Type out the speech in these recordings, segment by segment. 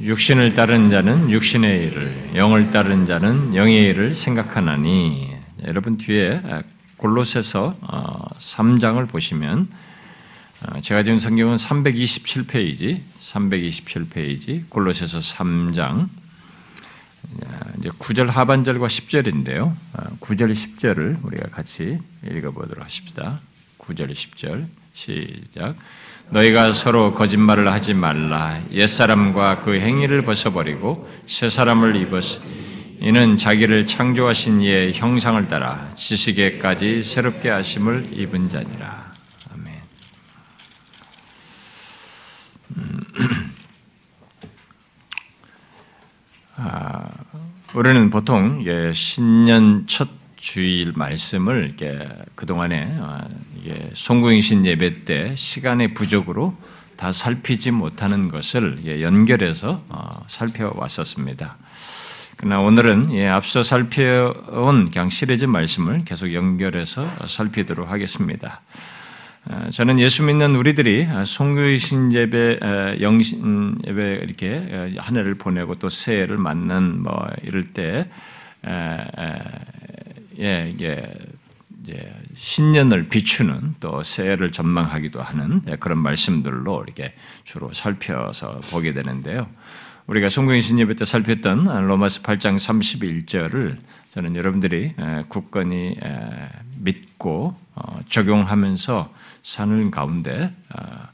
육신을 따른 자는 육신의 일을, 영을 따른 자는 영의 일을 생각하나니 여러분 뒤에 골로새서 3장을 어, 보시면 어, 제가 지금 성경은 327페이지, 327페이지 골로새서 3장 이제 9절 하반절과 10절인데요. 9절 어, 10절을 우리가 같이 읽어보도록 하십시다. 9절 10절 시작. 너희가 서로 거짓말을 하지 말라. 옛사람과 그 행위를 벗어버리고 새 사람을 입었으 이는 자기를 창조하신 이의 형상을 따라 지식에까지 새롭게 하심을 입은 자니라. 아멘. 음. 아, 우리는 보통 신년 첫 주일 말씀을 그 동안에 어, 송구행신 예배 때 시간의 부족으로 다 살피지 못하는 것을 연결해서 어, 살펴왔었습니다. 그러나 오늘은 앞서 살펴온 그냥 시리즈 말씀을 계속 연결해서 살피도록 하겠습니다. 어, 저는 예수 믿는 우리들이 송구신 예배, 영신 예배 이렇게 한 해를 보내고 또 새해를 맞는 뭐 이럴 때 예, 이게 이제 신년을 비추는 또 새해를 전망하기도 하는 예, 그런 말씀들로 이렇게 주로 살펴서 보게 되는데요. 우리가 성경신 예배 때 살폈던 로마서 8장 31절을 저는 여러분들이 굳건히 믿고 어, 적용하면서 사는 가운데 어,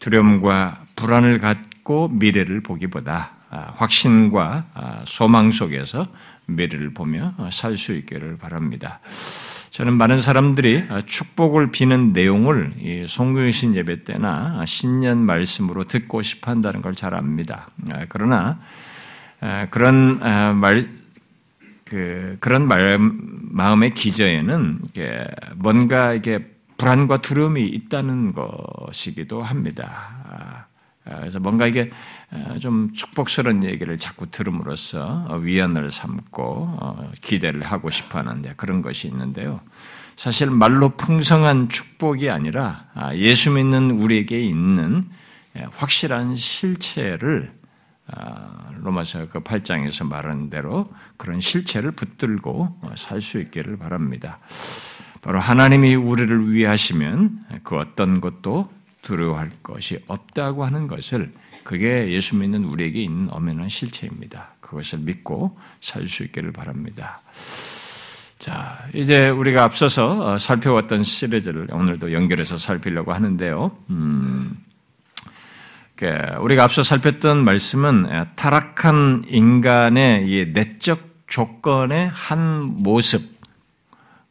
두려움과 불안을 갖고 미래를 보기보다 아, 확신과 아, 소망 속에서 미래를 보며 살 수 있기를 바랍니다. 저는 많은 사람들이 축복을 비는 내용을 송교신 예배 때나 신년 말씀으로 듣고 싶어 한다는 걸 잘 압니다. 아, 그러나 그런 말, 그, 그런 말, 마음의 기저에는 뭔가 이게 불안과 두려움이 있다는 것이기도 합니다. 아, 그래서 뭔가 이게 어, 좀 축복스러운 얘기를 자꾸 들음으로써 위안을 삼고 어, 기대를 하고 싶어 하는데 그런 것이 있는데요. 사실 말로 풍성한 축복이 아니라 아, 예수 믿는 우리에게 있는 예, 확실한 실체를 아, 로마서 그 8장에서 말하는 대로 그런 실체를 붙들고 어, 살수 있기를 바랍니다. 바로 하나님이 우리를 위하시면 그 어떤 것도 두려워할 것이 없다고 하는 것을 그게 예수 믿는 우리에게 있는 엄연한 실체입니다. 그것을 믿고 살 수 있기를 바랍니다. 자, 이제 우리가 앞서서 어, 살펴왔던 시리즈를 오늘도 연결해서 살피려고 하는데요. 음, 우리가 앞서 살폈던 말씀은 타락한 인간의 내적 조건의 한 모습,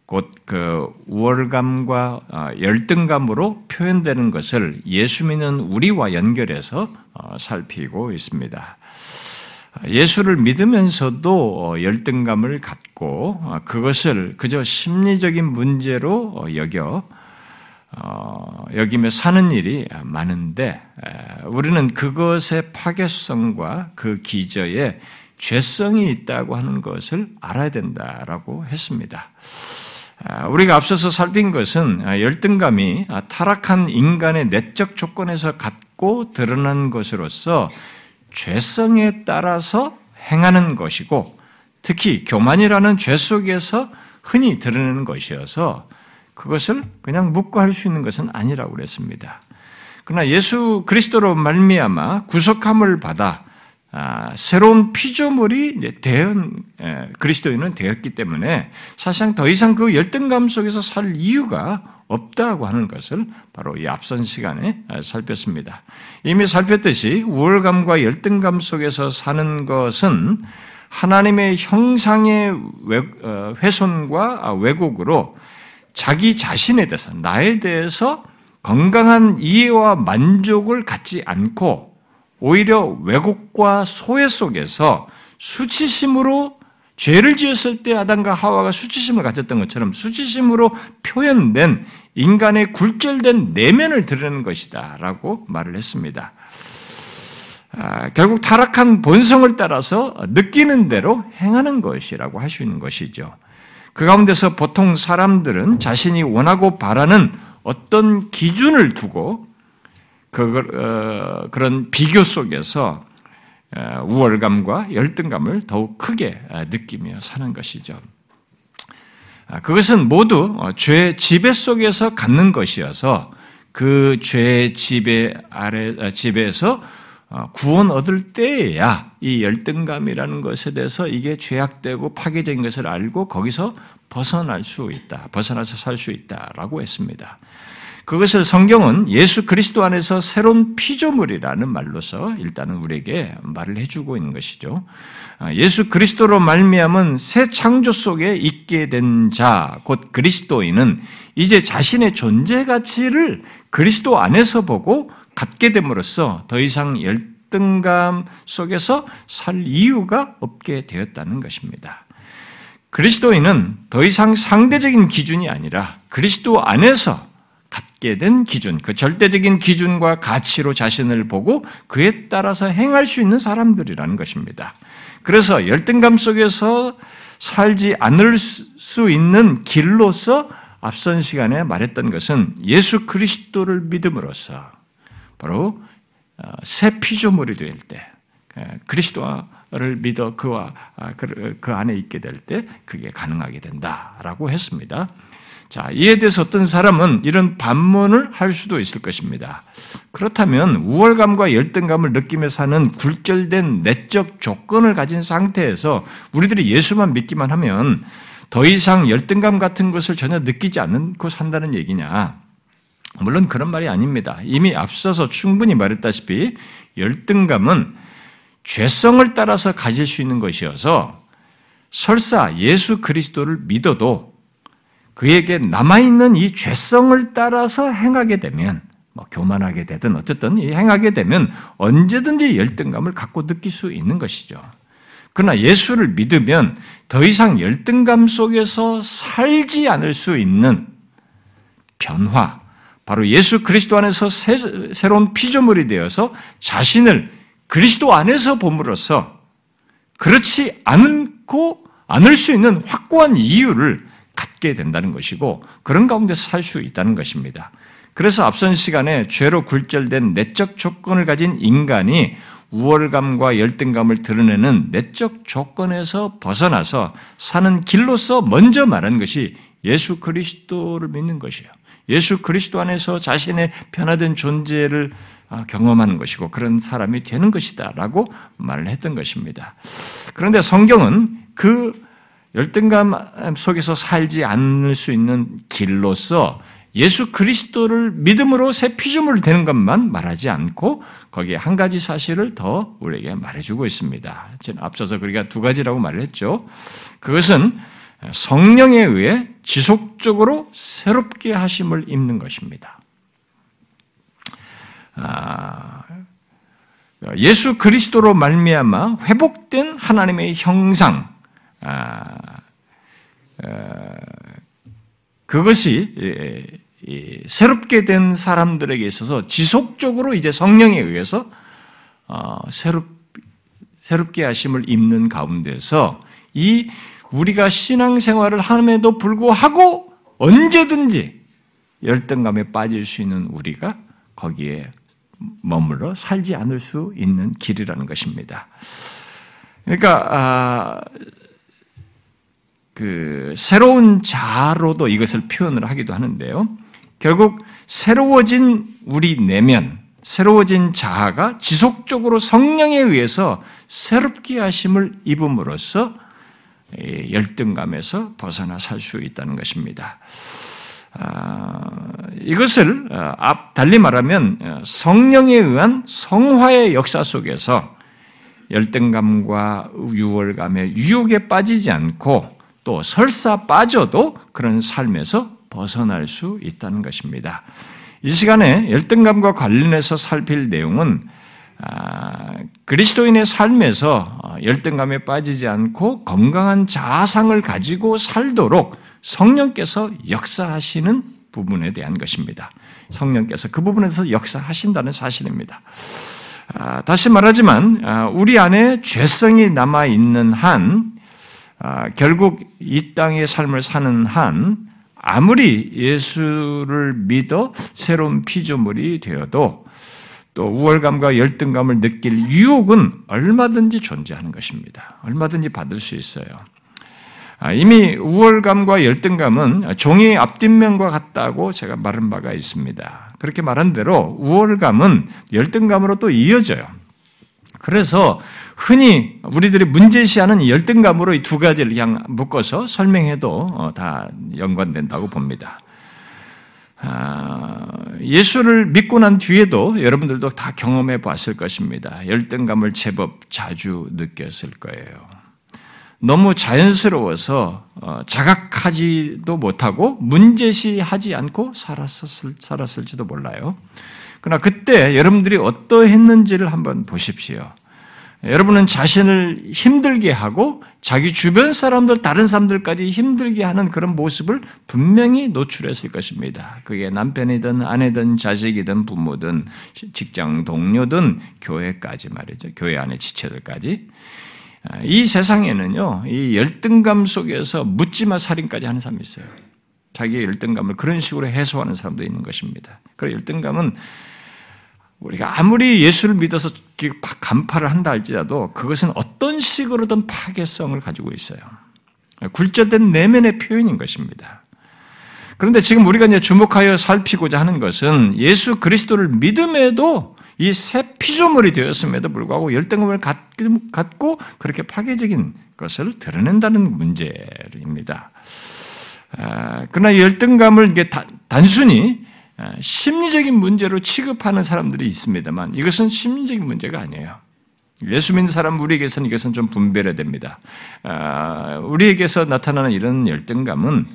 곧 그 우월감과 어, 열등감으로 표현되는 것을 예수 믿는 우리와 연결해서 어, 살피고 있습니다. 예수를 믿으면서도 어, 열등감을 갖고 그것을 그저 심리적인 문제로 여겨 여기며 사는 일이 많은데 우리는 그것의 파괴성과 그 기저에 죄성이 있다고 하는 것을 알아야 된다라고 했습니다. 아, 우리가 앞서서 살핀 것은 아, 열등감이 아, 타락한 인간의 내적 조건에서 갖고 드러난 것으로서 죄성에 따라서 행하는 것이고 특히 교만이라는 죄 속에서 흔히 드러내는 것이어서 그것을 그냥 묵고 할 수 있는 것은 아니라고 그랬습니다. 그러나 예수 그리스도로 말미암아 구속함을 받아 아, 새로운 피조물이 대은 그리스도인은 되었기 때문에 사실상 더 이상 그 열등감 속에서 살 이유가 없다고 하는 것을 바로 이 앞선 시간에 아, 살폈습니다. 이미 살폈듯이 우월감과 열등감 속에서 사는 것은 하나님의 형상의 어, 훼손과 아, 왜곡으로 자기 자신에 대해서 나에 대해서 건강한 이해와 만족을 갖지 않고 오히려 왜곡과 소외 속에서 수치심으로 죄를 지었을 때 아담과 하와가 수치심을 가졌던 것처럼 수치심으로 표현된 인간의 굴절된 내면을 드러내는 것이다 라고 말을 했습니다. 아, 결국 타락한 본성을 따라서 느끼는 대로 행하는 것이라고 할 수 있는 것이죠. 그 가운데서 보통 사람들은 자신이 원하고 바라는 어떤 기준을 두고 그, 어, 그런 비교 속에서 우월감과 열등감을 더욱 크게 느끼며 사는 것이죠. 아, 그것은 모두 어, 죄 지배 속에서 갖는 것이어서 그죄 지배 아래 아, 지배에서 어, 구원 얻을 때에야 이 열등감이라는 것에 대해서 이게 죄악되고 파괴적인 것을 알고 거기서 벗어날 수 있다. 벗어나서 살 수 있다라고 했습니다. 그것을 성경은 예수 그리스도 안에서 새로운 피조물이라는 말로서 일단은 우리에게 말을 해주고 있는 것이죠. 아, 예수 그리스도로 말미암은 새 창조 속에 있게 된 자, 곧 그리스도인은 이제 자신의 존재 가치를 그리스도 안에서 보고 갖게 됨으로써 더 이상 열등감 속에서 살 이유가 없게 되었다는 것입니다. 그리스도인은 더 이상 상대적인 기준이 아니라 그리스도 안에서 된 기준, 그 절대적인 기준과 가치로 자신을 보고 그에 따라서 행할 수 있는 사람들이라는 것입니다. 그래서 열등감 속에서 살지 않을 수 있는 길로서 앞선 시간에 말했던 것은 예수 그리스도를 믿음으로써 바로 어, 새 피조물이 될 때, 그리스도를 믿어 그와 아, 그, 그 안에 있게 될 때 그게 가능하게 된다라고 했습니다. 자, 이에 대해서 어떤 사람은 이런 반문을 할 수도 있을 것입니다. 그렇다면 우월감과 열등감을 느끼며 사는 굴절된 내적 조건을 가진 상태에서 우리들이 예수만 믿기만 하면 더 이상 열등감 같은 것을 전혀 느끼지 않고 산다는 얘기냐? 물론 그런 말이 아닙니다. 이미 앞서서 충분히 말했다시피 열등감은 죄성을 따라서 가질 수 있는 것이어서 설사 예수 그리스도를 믿어도 그에게 남아있는 이 죄성을 따라서 행하게 되면 뭐 교만하게 되든 어쨌든 행하게 되면 언제든지 열등감을 갖고 느낄 수 있는 것이죠. 그러나 예수를 믿으면 더 이상 열등감 속에서 살지 않을 수 있는 변화, 바로 예수 그리스도 안에서 새, 로운 피조물이 되어서 자신을 그리스도 안에서 봄으로써 그렇지 않고 않을 수 있는 확고한 이유를 갖게 된다는 것이고 그런 가운데서 살 수 있다는 것입니다. 그래서 앞선 시간에 죄로 굴절된 내적 조건을 가진 인간이 우월감과 열등감을 드러내는 내적 조건에서 벗어나서 사는 길로서 먼저 말한 것이 예수 그리스도를 믿는 것이에요. 예수 그리스도 안에서 자신의 변화된 존재를 아, 경험하는 것이고 그런 사람이 되는 것이다라고 말을 했던 것입니다. 그런데 성경은 그 열등감 속에서 살지 않을 수 있는 길로서 예수 그리스도를 믿음으로 새 피조물 되는 것만 말하지 않고 거기에 한 가지 사실을 더 우리에게 말해주고 있습니다. 앞서서 우리가 두 가지라고 말을 했죠. 그것은 성령에 의해 지속적으로 새롭게 하심을 입는 것입니다. 아, 예수 그리스도로 말미암아 회복된 하나님의 형상, 아, 그것이 새롭게 된 사람들에게 있어서 지속적으로 이제 성령에 의해서 어, 새롭, 새롭게 하심을 입는 가운데서 이 우리가 신앙생활을 함에도 불구하고 언제든지 열등감에 빠질 수 있는 우리가 거기에 머물러 살지 않을 수 있는 길이라는 것입니다. 그러니까 아, 그 새로운 자로도 이것을 표현을 하기도 하는데요. 결국 새로워진 우리 내면, 새로워진 자아가 지속적으로 성령에 의해서 새롭게 하심을 입음으로써 열등감에서 벗어나 살 수 있다는 것입니다. 아, 이것을 어, 앞 달리 말하면 어, 성령에 의한 성화의 역사 속에서 열등감과 유월감에 유혹에 빠지지 않고 또 설사 빠져도 그런 삶에서 벗어날 수 있다는 것입니다. 이 시간에 열등감과 관련해서 살필 내용은 아, 그리스도인의 삶에서 어, 열등감에 빠지지 않고 건강한 자아상을 가지고 살도록 성령께서 역사하시는 부분에 대한 것입니다. 성령께서 그 부분에서 역사하신다는 사실입니다. 아, 다시 말하지만 아, 우리 안에 죄성이 남아 있는 한 아, 결국 이 땅의 삶을 사는 한 아무리 예수를 믿어 새로운 피조물이 되어도 또 우월감과 열등감을 느낄 유혹은 얼마든지 존재하는 것입니다. 얼마든지 받을 수 있어요. 아, 이미 우월감과 열등감은 종이 앞뒷면과 같다고 제가 말한 바가 있습니다. 그렇게 말한 대로 우월감은 열등감으로 또 이어져요. 그래서 흔히 우리들이 문제시하는 열등감으로 이 두 가지를 그냥 묶어서 설명해도 어, 다 연관된다고 봅니다. 아, 예수를 믿고 난 뒤에도 여러분들도 다 경험해 봤을 것입니다. 열등감을 제법 자주 느꼈을 거예요. 너무 자연스러워서 어, 자각하지도 못하고 문제시하지 않고 살았을, 살았을지도 몰라요. 그러나 그때 여러분들이 어떠했는지를 한번 보십시오. 여러분은 자신을 힘들게 하고 자기 주변 사람들, 다른 사람들까지 힘들게 하는 그런 모습을 분명히 노출했을 것입니다. 그게 남편이든 아내든 자식이든 부모든 직장 동료든 교회까지 말이죠. 교회 안에 지체들까지. 이 세상에는요, 이 열등감 속에서 묻지마 살인까지 하는 사람이 있어요. 자기의 열등감을 그런 식으로 해소하는 사람도 있는 것입니다. 그 열등감은 우리가 아무리 예수를 믿어서 간파를 한다 할지라도 그것은 어떤 식으로든 파괴성을 가지고 있어요. 굴절된 내면의 표현인 것입니다. 그런데 지금 우리가 이제 주목하여 살피고자 하는 것은 예수 그리스도를 믿음에도 이 새 피조물이 되었음에도 불구하고 열등감을 갖고 그렇게 파괴적인 것을 드러낸다는 문제입니다. 아, 그러나 열등감을 이게 단순히 아, 심리적인 문제로 취급하는 사람들이 있습니다만 이것은 심리적인 문제가 아니에요. 예수 믿는 사람 우리에게서는 이것은 좀 분별해야 됩니다. 아, 우리에게서 나타나는 이런 열등감은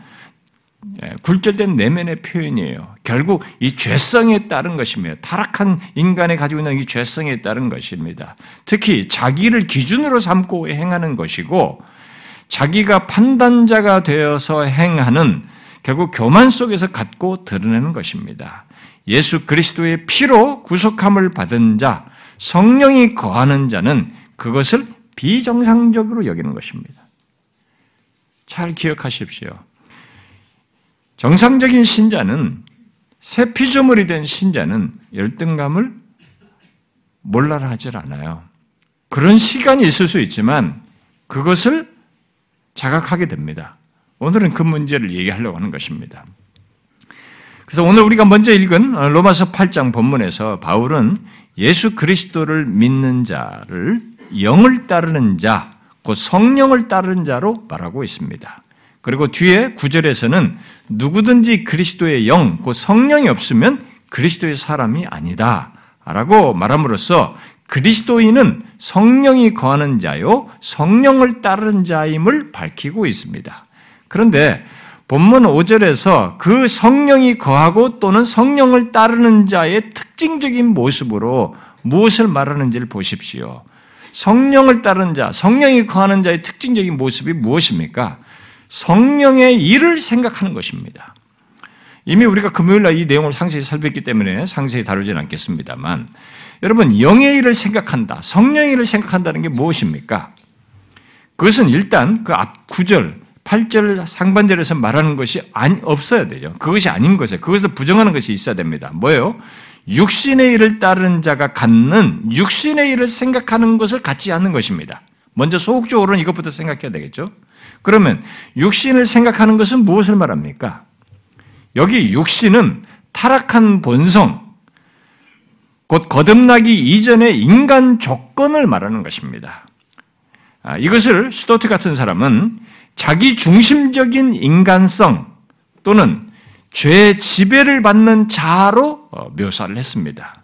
예, 굴절된 내면의 표현이에요. 결국 이 죄성에 따른 것이며 타락한 인간이 가지고 있는 이 죄성에 따른 것입니다. 특히 자기를 기준으로 삼고 행하는 것이고 자기가 판단자가 되어서 행하는 결국 교만 속에서 갖고 드러내는 것입니다. 예수 그리스도의 피로 구속함을 받은 자, 성령이 거하는 자는 그것을 비정상적으로 여기는 것입니다. 잘 기억하십시오. 정상적인 신자는 새 피조물이 된 신자는 열등감을 몰라라 하질 않아요. 그런 시간이 있을 수 있지만 그것을 자각하게 됩니다. 오늘은 그 문제를 얘기하려고 하는 것입니다. 그래서 오늘 우리가 먼저 읽은 로마서 8장 본문에서 바울은 예수 그리스도를 믿는 자를 영을 따르는 자, 곧 성령을 따르는 자로 말하고 있습니다. 그리고 뒤에 구절에서는 누구든지 그리스도의 영, 곧 성령이 없으면 그리스도의 사람이 아니다. 라고 말함으로써 그리스도인은 성령이 거하는 자요, 성령을 따르는 자임을 밝히고 있습니다. 그런데 본문 5절에서 그 성령이 거하고 또는 성령을 따르는 자의 특징적인 모습으로 무엇을 말하는지를 보십시오. 성령을 따르는 자, 성령이 거하는 자의 특징적인 모습이 무엇입니까? 성령의 일을 생각하는 것입니다. 이미 우리가 금요일 날 이 내용을 상세히 살폈기 때문에 상세히 다루지는 않겠습니다만, 여러분, 영의 일을 생각한다, 성령의 일을 생각한다는 게 무엇입니까? 그것은 일단 그 앞 구절, 8절 상반절에서 말하는 것이 아니, 없어야 되죠. 그것이 아닌 것에 그것을 부정하는 것이 있어야 됩니다. 뭐예요? 육신의 일을 따르는 자가 갖는 육신의 일을 생각하는 것을 갖지 않는 것입니다. 먼저 소극적으로는 이것부터 생각해야 되겠죠. 그러면 육신을 생각하는 것은 무엇을 말합니까? 여기 육신은 타락한 본성, 곧 거듭나기 이전의 인간 조건을 말하는 것입니다. 아, 이것을 스토트 같은 사람은 자기 중심적인 인간성 또는 죄 지배를 받는 자로 어, 묘사를 했습니다.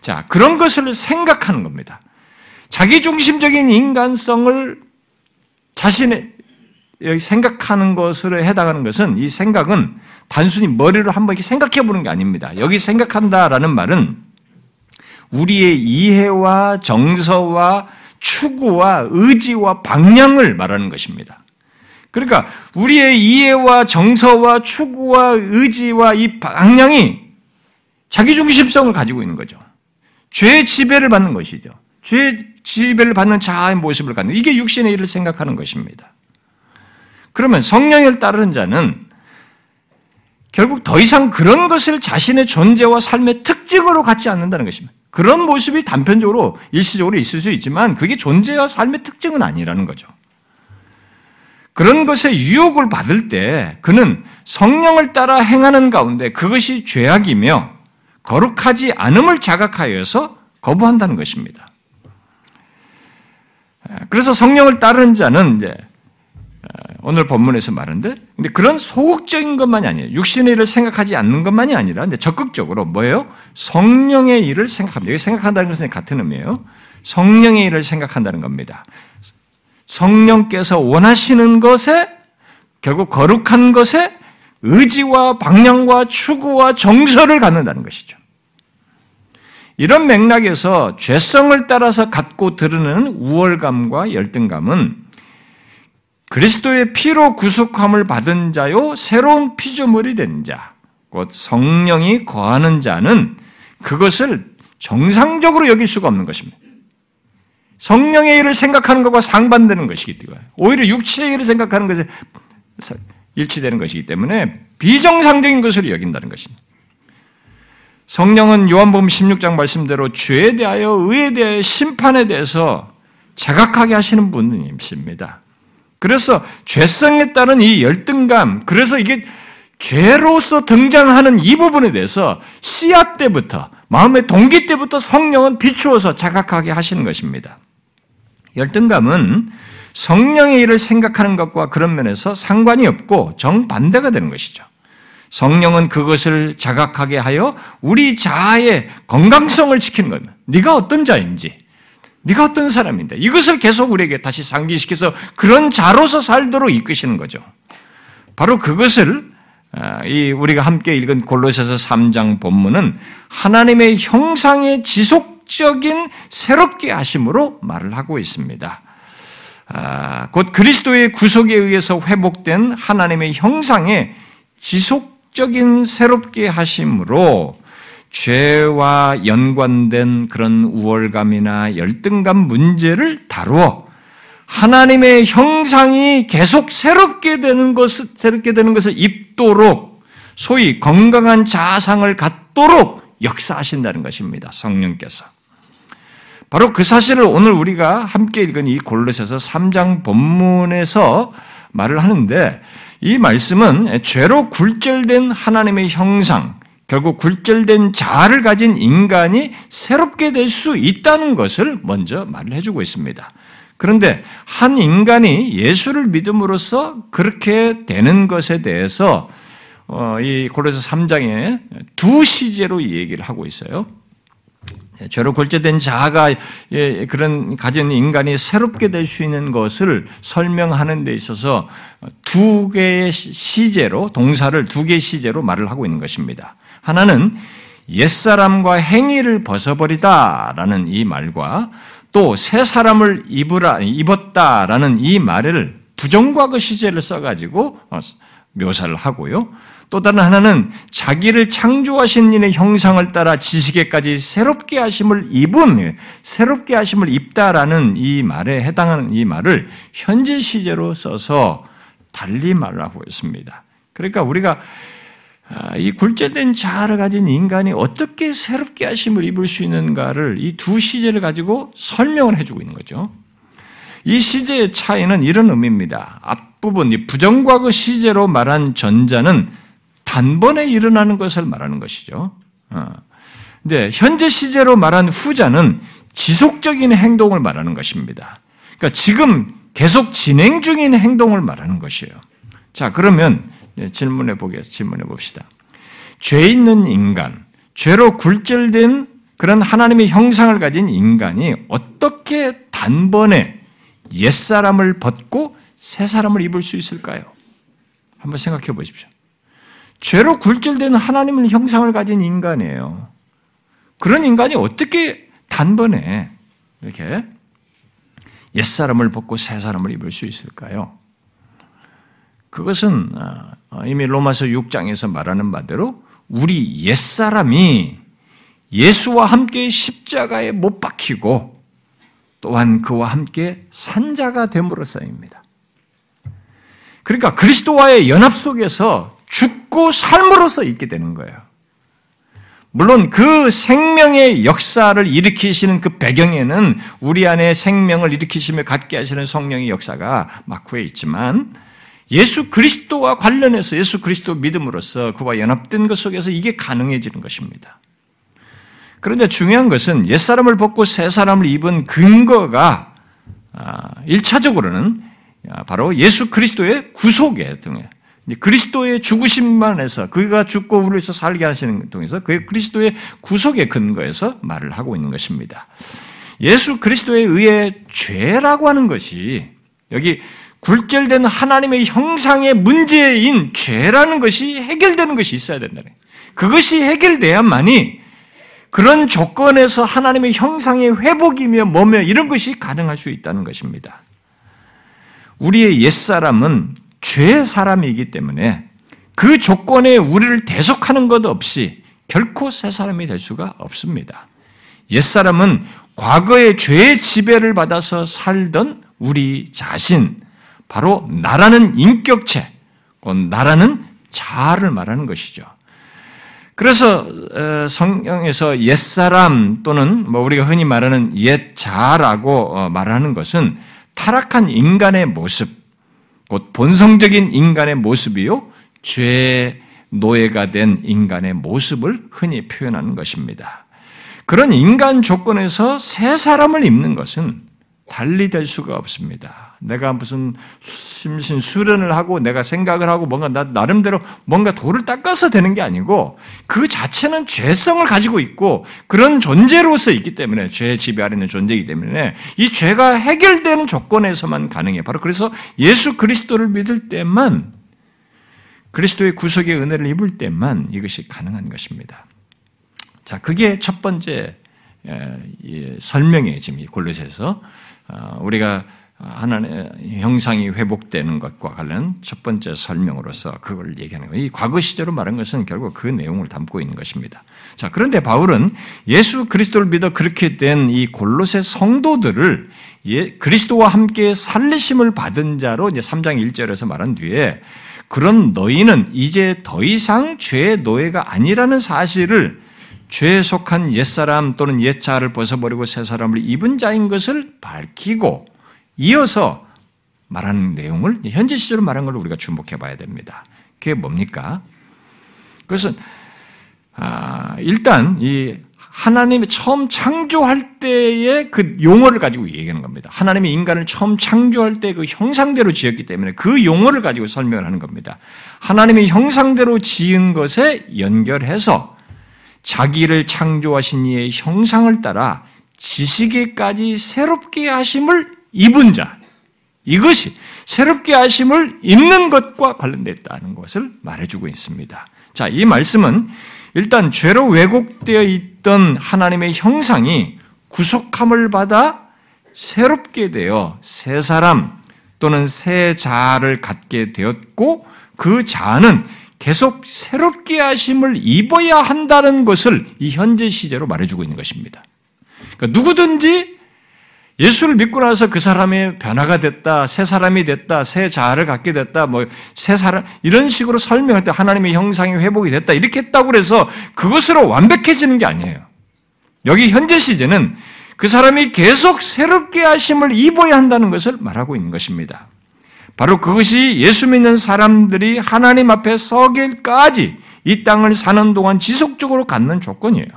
자, 그런 것을 생각하는 겁니다. 자기 중심적인 인간성을 자신의 생각하는 것으로 해당하는 것은 이 생각은 단순히 머리로 한번 이렇게 생각해 보는 게 아닙니다. 여기 생각한다라는 말은 우리의 이해와 정서와 추구와 의지와 방향을 말하는 것입니다. 그러니까 우리의 이해와 정서와 추구와 의지와 이 방향이 자기중심성을 가지고 있는 거죠. 죄 지배를 받는 것이죠. 죄 지배를 받는 자아의 모습을 갖는 이게 육신의 일을 생각하는 것입니다. 그러면 성령을 따르는 자는 결국 더 이상 그런 것을 자신의 존재와 삶의 특징으로 갖지 않는다는 것입니다. 그런 모습이 단편적으로 일시적으로 있을 수 있지만 그게 존재와 삶의 특징은 아니라는 거죠. 그런 것에 유혹을 받을 때 그는 성령을 따라 행하는 가운데 그것이 죄악이며 거룩하지 않음을 자각하여서 거부한다는 것입니다. 그래서 성령을 따르는 자는 이제 오늘 본문에서 말한데, 근데 그런 소극적인 것만이 아니에요. 육신의 일을 생각하지 않는 것만이 아니라, 이제 적극적으로 뭐예요? 성령의 일을 생각합니다. 여기 생각한다는 것은 같은 의미예요. 성령의 일을 생각한다는 겁니다. 성령께서 원하시는 것에 결국 거룩한 것에 의지와 방향과 추구와 정서를 갖는다는 것이죠. 이런 맥락에서 죄성을 따라서 갖고 드러내는 우월감과 열등감은 그리스도의 피로 구속함을 받은 자요 새로운 피조물이 된 자, 곧 성령이 거하는 자는 그것을 정상적으로 여길 수가 없는 것입니다. 성령의 일을 생각하는 것과 상반되는 것이기 때문에 오히려 육체의 일을 생각하는 것에 일치되는 것이기 때문에 비정상적인 것으로 여긴다는 것입니다. 성령은 요한복음 16장 말씀대로 죄에 대하여 의에 대하여 심판에 대해서 자각하게 하시는 분이십니다. 그래서 죄성에 따른 이 열등감, 그래서 이게 죄로서 등장하는 이 부분에 대해서 씨앗 때부터, 마음의 동기 때부터 성령은 비추어서 자각하게 하시는 것입니다. 열등감은 성령의 일을 생각하는 것과 그런 면에서 상관이 없고 정반대가 되는 것이죠. 성령은 그것을 자각하게 하여 우리 자아의 건강성을 지키는 겁니다. 네가 어떤 자인지, 네가 어떤 사람인데 이것을 계속 우리에게 다시 상기시켜서 그런 자로서 살도록 이끄시는 거죠. 바로 그것을 아, 이 우리가 함께 읽은 골로새서 3장 본문은 하나님의 형상의 지속적인 새롭게 하심으로 말을 하고 있습니다. 아, 곧 그리스도의 구속에 의해서 회복된 하나님의 형상의 지속적인 새롭게 하심으로 죄와 연관된 그런 우월감이나 열등감 문제를 다루어 하나님의 형상이 계속 새롭게 되는 것을, 새롭게 되는 것을 입도록 소위 건강한 자상을 갖도록 역사하신다는 것입니다. 성령께서. 바로 그 사실을 오늘 우리가 함께 읽은 이 골로새서 3장 본문에서 말을 하는데 이 말씀은 죄로 굴절된 하나님의 형상, 결국 굴절된 자아를 가진 인간이 새롭게 될 수 있다는 것을 먼저 말을 해주고 있습니다. 그런데 한 인간이 예수를 믿음으로써 그렇게 되는 것에 대해서 어, 이 고려서 3장에 두 시제로 얘기를 하고 있어요. 죄로 골제된 자아가 예, 그런 가진 인간이 새롭게 될 수 있는 것을 설명하는 데 있어서 두 개의 시제로 동사를 두 개의 시제로 말을 하고 있는 것입니다. 하나는 옛사람과 행위를 벗어버리다라는 이 말과 또 새 사람을 입으라, 입었다라는 이 말을 부정과거 시제를 써가지고 어, 묘사를 하고요. 또 다른 하나는 자기를 창조하신 이의 형상을 따라 지식에까지 새롭게 하심을 입은, 새롭게 하심을 입다라는 이 말에 해당하는 이 말을 현재 시제로 써서 달리 말을 하고 있습니다. 그러니까 우리가 아, 이 굴제된 자아를 가진 인간이 어떻게 새롭게 하심을 입을 수 있는가를 이 두 시제를 가지고 설명을 해주고 있는 거죠. 이 시제의 차이는 이런 의미입니다. 앞부분, 이 부정과거 시제로 말한 전자는 단번에 일어나는 것을 말하는 것이죠. 근데 어. 현재 시제로 말한 후자는 지속적인 행동을 말하는 것입니다. 그러니까 지금 계속 진행 중인 행동을 말하는 것이에요. 자, 그러면 예, 질문해 보겠 질문해 봅시다. 죄 있는 인간, 죄로 굴절된 그런 하나님의 형상을 가진 인간이 어떻게 단번에 옛 사람을 벗고 새 사람을 입을 수 있을까요? 한번 생각해 보십시오. 죄로 굴절된 하나님의 형상을 가진 인간이에요. 그런 인간이 어떻게 단번에 이렇게 옛 사람을 벗고 새 사람을 입을 수 있을까요? 그것은 어, 이미 로마서 6장에서 말하는 바대로 우리 옛사람이 예수와 함께 십자가에 못 박히고 또한 그와 함께 산자가 됨으로써입니다. 그러니까 그리스도와의 연합 속에서 죽고 삶으로써 있게 되는 거예요. 물론 그 생명의 역사를 일으키시는 그 배경에는 우리 안에 생명을 일으키시며 갖게 하시는 성령의 역사가 막후에 있지만 예수 그리스도와 관련해서 예수 그리스도 믿음으로써 그와 연합된 것 속에서 이게 가능해지는 것입니다. 그런데 중요한 것은 옛사람을 벗고 새사람을 입은 근거가 1차적으로는 아, 바로 예수 그리스도의 구속에 등에 그리스도의 죽으심만 해서 그가 죽고 우리에서 살게 하시는 통해서 그 그리스도의 구속의 근거에서 말을 하고 있는 것입니다. 예수 그리스도에 의해 죄라고 하는 것이 여기 굴절된 하나님의 형상의 문제인 죄라는 것이 해결되는 것이 있어야 된다는. 그것이 해결돼야만이 그런 조건에서 하나님의 형상의 회복이며 뭐며 이런 것이 가능할 수 있다는 것입니다. 우리의 옛사람은 죄의 사람이기 때문에 그 조건에 우리를 대속하는 것 없이 결코 새 사람이 될 수가 없습니다. 옛사람은 과거의 죄의 지배를 받아서 살던 우리 자신, 바로 나라는 인격체, 곧 나라는 자아를 말하는 것이죠. 그래서 어, 성경에서 옛사람 또는 뭐 우리가 흔히 말하는 옛자라고 어, 말하는 것은 타락한 인간의 모습, 곧 본성적인 인간의 모습이요, 죄의 노예가 된 인간의 모습을 흔히 표현하는 것입니다. 그런 인간 조건에서 새 사람을 입는 것은 달리 될 수가 없습니다. 내가 무슨 심신 수련을 하고 내가 생각을 하고 뭔가 나, 나름대로 뭔가 돌을 닦아서 되는 게 아니고 그 자체는 죄성을 가지고 있고 그런 존재로서 있기 때문에 죄의 지배 아래 있는 존재이기 때문에 이 죄가 해결되는 조건에서만 가능해. 바로 그래서 예수 그리스도를 믿을 때만 그리스도의 구속의 은혜를 입을 때만 이것이 가능한 것입니다. 자, 그게 첫 번째 설명이에요. 지금 이 골로새서 어, 우리가 하나님의 형상이 회복되는 것과 관련 첫 번째 설명으로서 그걸 얘기하는 거예요. 이 과거 시제로 말한 것은 결국 그 내용을 담고 있는 것입니다. 자, 그런데 바울은 예수 그리스도를 믿어 그렇게 된 이 골로새 성도들을 예, 그리스도와 함께 살리심을 받은 자로 이제 3장 1절에서 말한 뒤에 그런 너희는 이제 더 이상 죄의 노예가 아니라는 사실을 죄에 속한 옛사람 또는 옛자를 벗어버리고 새 사람을 입은 자인 것을 밝히고 이어서 말하는 내용을 현재 시절로 말한 걸 우리가 주목해 봐야 됩니다. 그게 뭡니까? 그것은 아, 일단 이 하나님이 처음 창조할 때의 그 용어를 가지고 얘기하는 겁니다. 하나님이 인간을 처음 창조할 때 그 형상대로 지었기 때문에 그 용어를 가지고 설명을 하는 겁니다. 하나님이 형상대로 지은 것에 연결해서 자기를 창조하신 이의 형상을 따라 지식에까지 새롭게 하심을 입은 자. 이것이 새롭게 하심을 입는 것과 관련됐다는 것을 말해주고 있습니다. 자, 이 말씀은 일단 죄로 왜곡되어 있던 하나님의 형상이 구속함을 받아 새롭게 되어 새 사람 또는 새 자아를 갖게 되었고 그 자아는 계속 새롭게 하심을 입어야 한다는 것을 이 현재 시제로 말해주고 있는 것입니다. 그러니까 누구든지 예수를 믿고 나서 그 사람의 변화가 됐다, 새 사람이 됐다, 새 자아를 갖게 됐다, 뭐, 새 사람, 이런 식으로 설명할 때 하나님의 형상이 회복이 됐다, 이렇게 했다고 해서 그것으로 완벽해지는 게 아니에요. 여기 현재 시제는 그 사람이 계속 새롭게 하심을 입어야 한다는 것을 말하고 있는 것입니다. 바로 그것이 예수 믿는 사람들이 하나님 앞에 서길까지 이 땅을 사는 동안 지속적으로 갖는 조건이에요.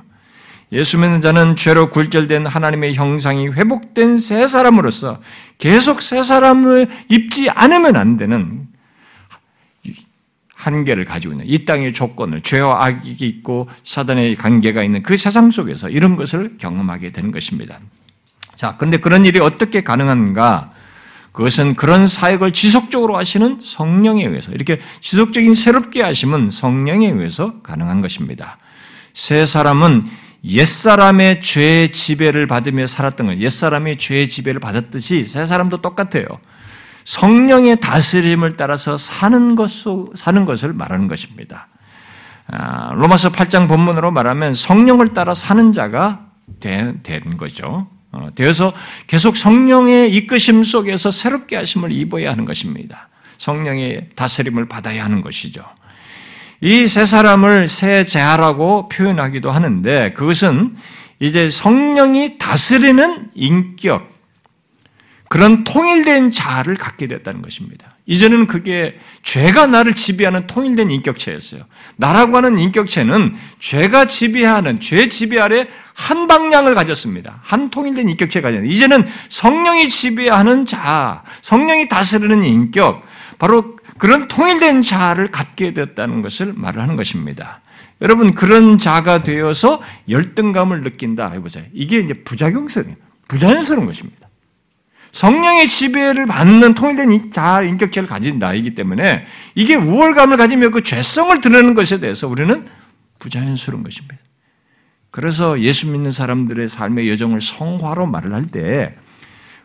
예수 믿는 자는 죄로 굴절된 하나님의 형상이 회복된 새 사람으로서 계속 새 사람을 입지 않으면 안 되는 한계를 가지고 있는 이 땅의 조건을 죄와 악이 있고 사단의 관계가 있는 그 세상 속에서 이런 것을 경험하게 되는 것입니다. 자, 그런데 그런 일이 어떻게 가능한가? 그것은 그런 사역을 지속적으로 하시는 성령에 의해서 이렇게 지속적인 새롭게 하심은 성령에 의해서 가능한 것입니다. 새 사람은 옛사람의 죄의 지배를 받으며 살았던 것, 옛사람이 죄의 지배를 받았듯이 새 사람도 똑같아요. 성령의 다스림을 따라서 사는 것, 사는 것을 말하는 것입니다. 아, 로마서 8장 본문으로 말하면 성령을 따라 사는 자가 된, 된 거죠. 어, 되어서 계속 성령의 이끄심 속에서 새롭게 하심을 입어야 하는 것입니다. 성령의 다스림을 받아야 하는 것이죠. 이 세 사람을 세 재하라고 표현하기도 하는데 그것은 이제 성령이 다스리는 인격, 그런 통일된 자아를 갖게 됐다는 것입니다. 이제는 그게 죄가 나를 지배하는 통일된 인격체였어요. 나라고 하는 인격체는 죄가 지배하는 죄 지배 아래 한 방향을 가졌습니다. 한 통일된 인격체가 가졌는데 이제는 성령이 지배하는 자아, 성령이 다스리는 인격, 바로 그런 통일된 자아를 갖게 됐다는 것을 말을 하는 것입니다. 여러분 그런 자가 되어서 열등감을 느낀다 해보세요. 이게 이제 부작용스러운 부자연스러운 것입니다. 성령의 지배를 받는 통일된 자 인격체를 가진 나이기 때문에 이게 우월감을 가지며 그 죄성을 드러내는 것에 대해서 우리는 부자연스러운 것입니다. 그래서 예수 믿는 사람들의 삶의 여정을 성화로 말을 할 때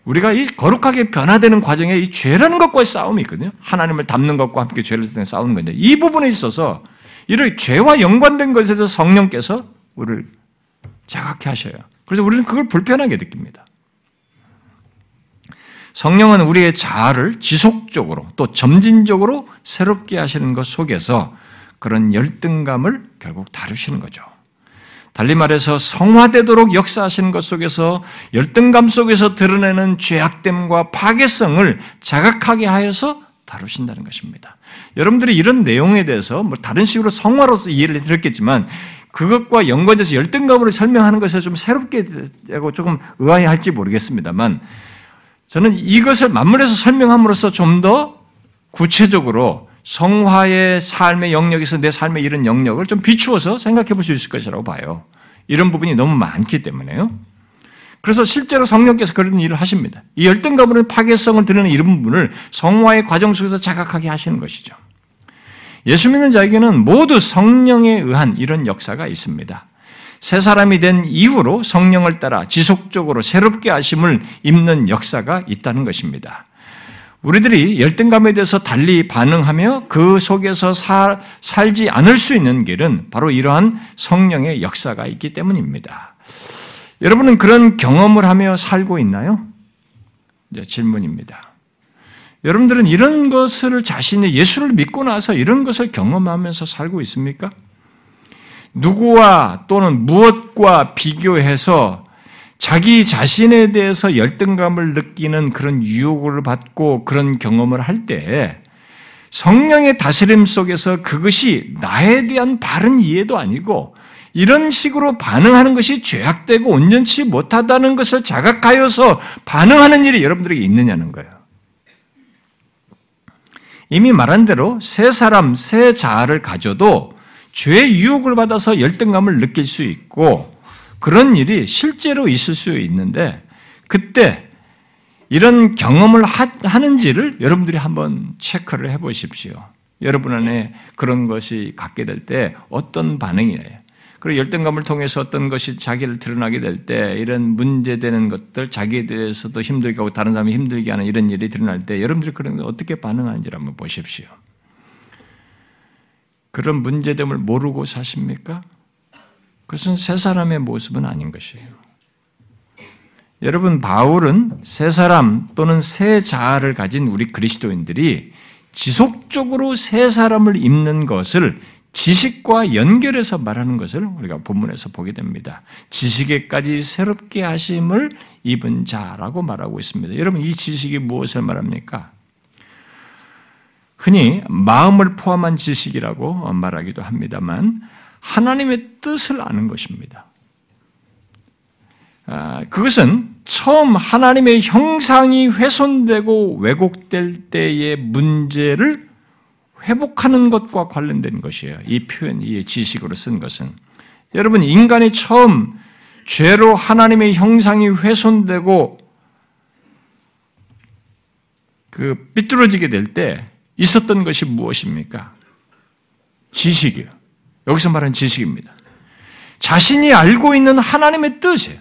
우리가 이 거룩하게 변화되는 과정에 이 죄라는 것과의 싸움이 있거든요. 하나님을 닮는 것과 함께 죄를 싸우는 건데 이 부분에 있어서 이를 죄와 연관된 것에서 성령께서 우리를 자각해 하셔요. 그래서 우리는 그걸 불편하게 느낍니다. 성령은 우리의 자아를 지속적으로 또 점진적으로 새롭게 하시는 것 속에서 그런 열등감을 결국 다루시는 거죠. 달리 말해서 성화되도록 역사하시는 것 속에서 열등감 속에서 드러내는 죄악됨과 파괴성을 자각하게 하여서 다루신다는 것입니다. 여러분들이 이런 내용에 대해서 뭐 다른 식으로 성화로서 이해를 드렸겠지만 그것과 연관돼서 열등감으로 설명하는 것을 좀 새롭게 하고 조금 의아해할지 모르겠습니다만 저는 이것을 맞물려서 설명함으로써 좀 더 구체적으로 성화의 삶의 영역에서 내 삶의 이런 영역을 좀 비추어서 생각해 볼 수 있을 것이라고 봐요. 이런 부분이 너무 많기 때문에요. 그래서 실제로 성령께서 그런 일을 하십니다. 이 열등감으로 파괴성을 드러내는 이런 부분을 성화의 과정 속에서 자각하게 하시는 것이죠. 예수 믿는 자에게는 모두 성령에 의한 이런 역사가 있습니다. 새 사람이 된 이후로 성령을 따라 지속적으로 새롭게 하심을 입는 역사가 있다는 것입니다. 우리들이 열등감에 대해서 달리 반응하며 그 속에서 살, 살지 않을 수 있는 길은 바로 이러한 성령의 역사가 있기 때문입니다. 여러분은 그런 경험을 하며 살고 있나요? 이제 질문입니다. 여러분들은 이런 것을 자신의 예수를 믿고 나서 이런 것을 경험하면서 살고 있습니까? 누구와 또는 무엇과 비교해서 자기 자신에 대해서 열등감을 느끼는 그런 유혹을 받고 그런 경험을 할 때 성령의 다스림 속에서 그것이 나에 대한 바른 이해도 아니고 이런 식으로 반응하는 것이 죄악되고 온전치 못하다는 것을 자각하여서 반응하는 일이 여러분들에게 있느냐는 거예요. 이미 말한 대로 새 사람, 새 자아를 가져도 죄의 유혹을 받아서 열등감을 느낄 수 있고 그런 일이 실제로 있을 수 있는데 그때 이런 경험을 하 는지를 여러분들이 한번 체크를 해 보십시오. 여러분 안에 그런 것이 갖게 될 때 어떤 반응이에요? 그리고 열등감을 통해서 어떤 것이 자기를 드러나게 될 때 이런 문제되는 것들, 자기에 대해서도 힘들게 하고 다른 사람이 힘들게 하는 이런 일이 드러날 때 여러분들이 그런 어떻게 반응하는지를 한번 보십시오. 그런 문제됨을 모르고 사십니까? 그것은 새 사람의 모습은 아닌 것이에요. 여러분, 바울은 새 사람 또는 새 자아를 가진 우리 그리스도인들이 지속적으로 새 사람을 입는 것을 지식과 연결해서 말하는 것을 우리가 본문에서 보게 됩니다. 지식에까지 새롭게 하심을 입은 자라고 말하고 있습니다. 여러분 이 지식이 무엇을 말합니까? 흔히 마음을 포함한 지식이라고 말하기도 합니다만 하나님의 뜻을 아는 것입니다. 아, 그것은 처음 하나님의 형상이 훼손되고 왜곡될 때의 문제를 회복하는 것과 관련된 것이에요. 이 표현, 이 지식으로 쓴 것은. 여러분, 인간이 처음 죄로 하나님의 형상이 훼손되고 그 삐뚤어지게 될 때 있었던 것이 무엇입니까? 지식이요. 여기서 말하는 지식입니다. 자신이 알고 있는 하나님의 뜻이에요.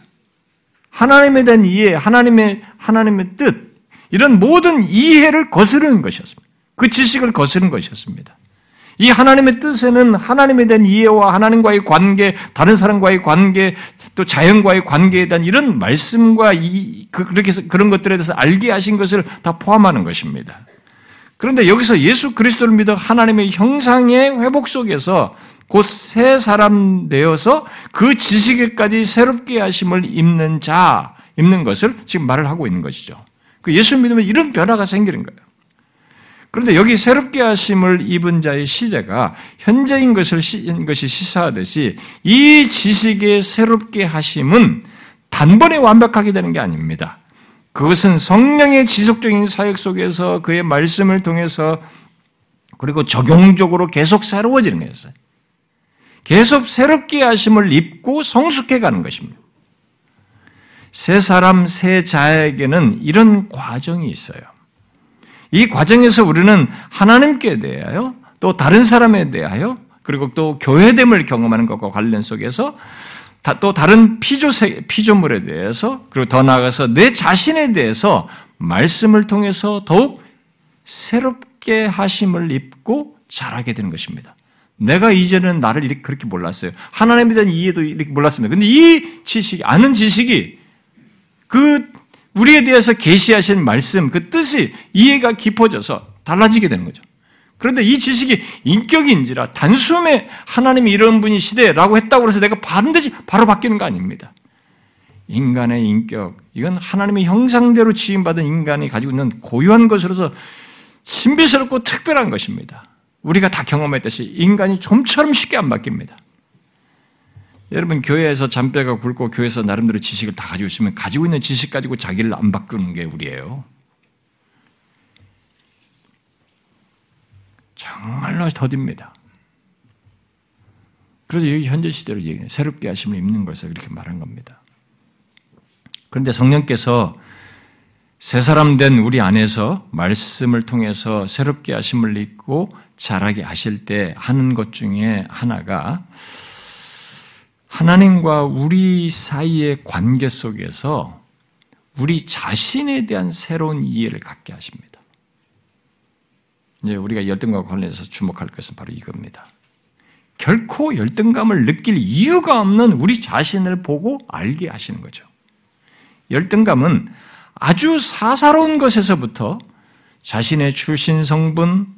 하나님에 대한 이해, 하나님의, 하나님의 뜻, 이런 모든 이해를 거스르는 것이었습니다. 그 지식을 거스른 것이었습니다. 이 하나님의 뜻에는 하나님에 대한 이해와 하나님과의 관계, 다른 사람과의 관계, 또 자연과의 관계에 대한 이런 말씀과 이, 그, 그렇게 해서 그런 것들에 대해서 알게 하신 것을 다 포함하는 것입니다. 그런데 여기서 예수 그리스도를 믿어 하나님의 형상의 회복 속에서 곧 새 사람 되어서 그 지식에까지 새롭게 하심을 입는 자, 입는 것을 지금 말을 하고 있는 것이죠. 그 예수 믿으면 이런 변화가 생기는 거예요. 그런데 여기 새롭게 하심을 입은 자의 시제가 현재인 것을 것이 시사하듯이 이 지식의 새롭게 하심은 단번에 완벽하게 되는 게 아닙니다. 그것은 성령의 지속적인 사역 속에서 그의 말씀을 통해서 그리고 적용적으로 계속 새로워지는 거였어요. 계속 새롭게 하심을 입고 성숙해 가는 것입니다. 새 사람, 새 자에게는 이런 과정이 있어요. 이 과정에서 우리는 하나님께 대하여 또 다른 사람에 대하여 그리고 또 교회됨을 경험하는 것과 관련 속에서 또 다른 피조, 피조물에 대해서 그리고 더 나아가서 내 자신에 대해서 말씀을 통해서 더욱 새롭게 하심을 입고 자라게 되는 것입니다. 내가 이제는 나를 그렇게 몰랐어요. 하나님에 대한 이해도 이렇게 몰랐습니다. 근데 이 지식, 아는 지식이 그 우리에 대해서 계시하신 말씀, 그 뜻이 이해가 깊어져서 달라지게 되는 거죠. 그런데 이 지식이 인격인지라 단숨에 하나님이 이런 분이시대라고 했다고 해서 내가 반드시 바로 바뀌는 거 아닙니다. 인간의 인격, 이건 하나님의 형상대로 지음받은 인간이 가지고 있는 고유한 것으로서 신비스럽고 특별한 것입니다. 우리가 다 경험했듯이 인간이 좀처럼 쉽게 안 바뀝니다. 여러분 교회에서 잔뼈가 굵고 교회에서 나름대로 지식을 다 가지고 있으면 가지고 있는 지식 가지고 자기를 안 바꾸는 게 우리예요. 정말로 더딥니다. 그래서 여기 현재 시대로 새롭게 하심을 입는 것을 이렇게 말한 겁니다. 그런데 성령께서 새 사람 된 우리 안에서 말씀을 통해서 새롭게 하심을 입고 자라게 하실 때 하는 것 중에 하나가 하나님과 우리 사이의 관계 속에서 우리 자신에 대한 새로운 이해를 갖게 하십니다. 이제 우리가 열등감과 관련해서 주목할 것은 바로 이겁니다. 결코 열등감을 느낄 이유가 없는 우리 자신을 보고 알게 하시는 거죠. 열등감은 아주 사사로운 것에서부터 자신의 출신 성분,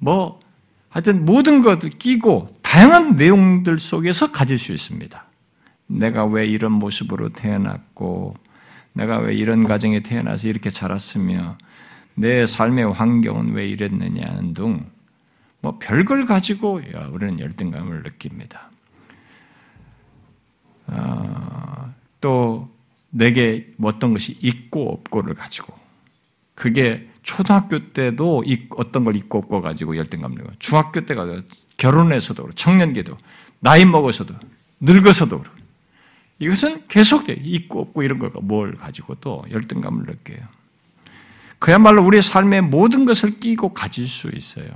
뭐, 하여튼 모든 것 끼고 다양한 내용들 속에서 가질 수 있습니다. 내가 왜 이런 모습으로 태어났고, 내가 왜 이런 가정에 태어나서 이렇게 자랐으며, 내 삶의 환경은 왜 이랬느냐는 등, 뭐 별걸 가지고 우리는 열등감을 느낍니다. 어, 또 내게 어떤 것이 있고 없고를 가지고 그게 초등학교 때도 어떤 걸 있고 없고 가지고 열등감 느고 중학교 때가 결혼해서도 그렇고 청년기도 나이 먹어서도 늙어서도 그렇고 이것은 계속돼 있고 없고 이런 거가 뭘 가지고 또 열등감을 느껴요. 그야말로 우리의 삶의 모든 것을 끼고 가질 수 있어요.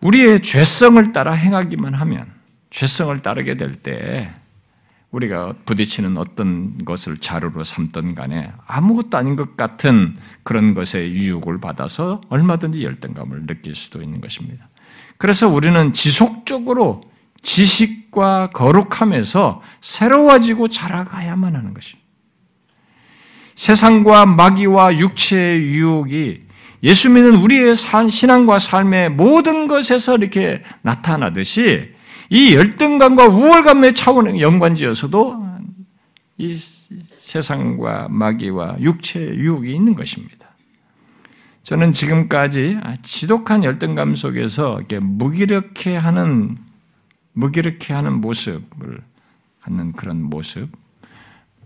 우리의 죄성을 따라 행하기만 하면, 죄성을 따르게 될 때, 우리가 부딪히는 어떤 것을 자루로 삼던 간에 아무것도 아닌 것 같은 그런 것에 유혹을 받아서 얼마든지 열등감을 느낄 수도 있는 것입니다. 그래서 우리는 지속적으로 지식과 거룩함에서 새로워지고 자라가야만 하는 것입니다. 세상과 마귀와 육체의 유혹이 예수 믿는 우리의 신앙과 삶의 모든 것에서 이렇게 나타나듯이 이 열등감과 우월감의 차원의 연관지어서도 이 세상과 마귀와 육체의 유혹이 있는 것입니다. 저는 지금까지 지독한 열등감 속에서 무기력해 하는 무기력해 하는 모습을 갖는 그런 모습,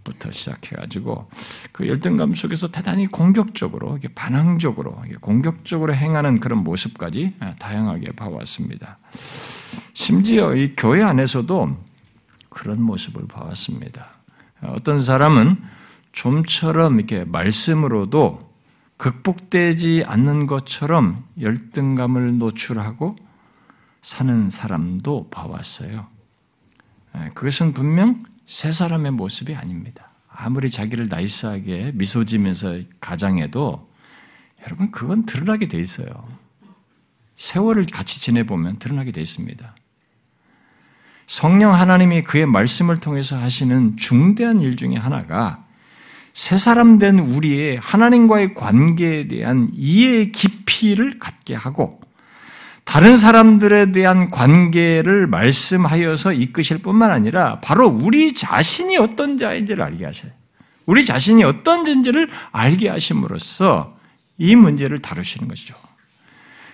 부터 시작해가지고 그 열등감 속에서 대단히 공격적으로 반항적으로 공격적으로 행하는 그런 모습까지 다양하게 봐왔습니다. 심지어 이 교회 안에서도 그런 모습을 봐왔습니다. 어떤 사람은 좀처럼 이렇게 말씀으로도 극복되지 않는 것처럼 열등감을 노출하고 사는 사람도 봐왔어요. 그것은 분명 세 사람의 모습이 아닙니다. 아무리 자기를 나이스하게 미소 지면서 가장해도 여러분 그건 드러나게 돼 있어요. 세월을 같이 지내보면 드러나게 돼 있습니다. 성령 하나님이 그의 말씀을 통해서 하시는 중대한 일 중에 하나가 새 사람 된 우리의 하나님과의 관계에 대한 이해의 깊이를 갖게 하고 다른 사람들에 대한 관계를 말씀하여서 이끄실 뿐만 아니라 바로 우리 자신이 어떤 자인지를 알게 하셔요. 우리 자신이 어떤 자인지를 알게 하심으로써 이 문제를 다루시는 것이죠.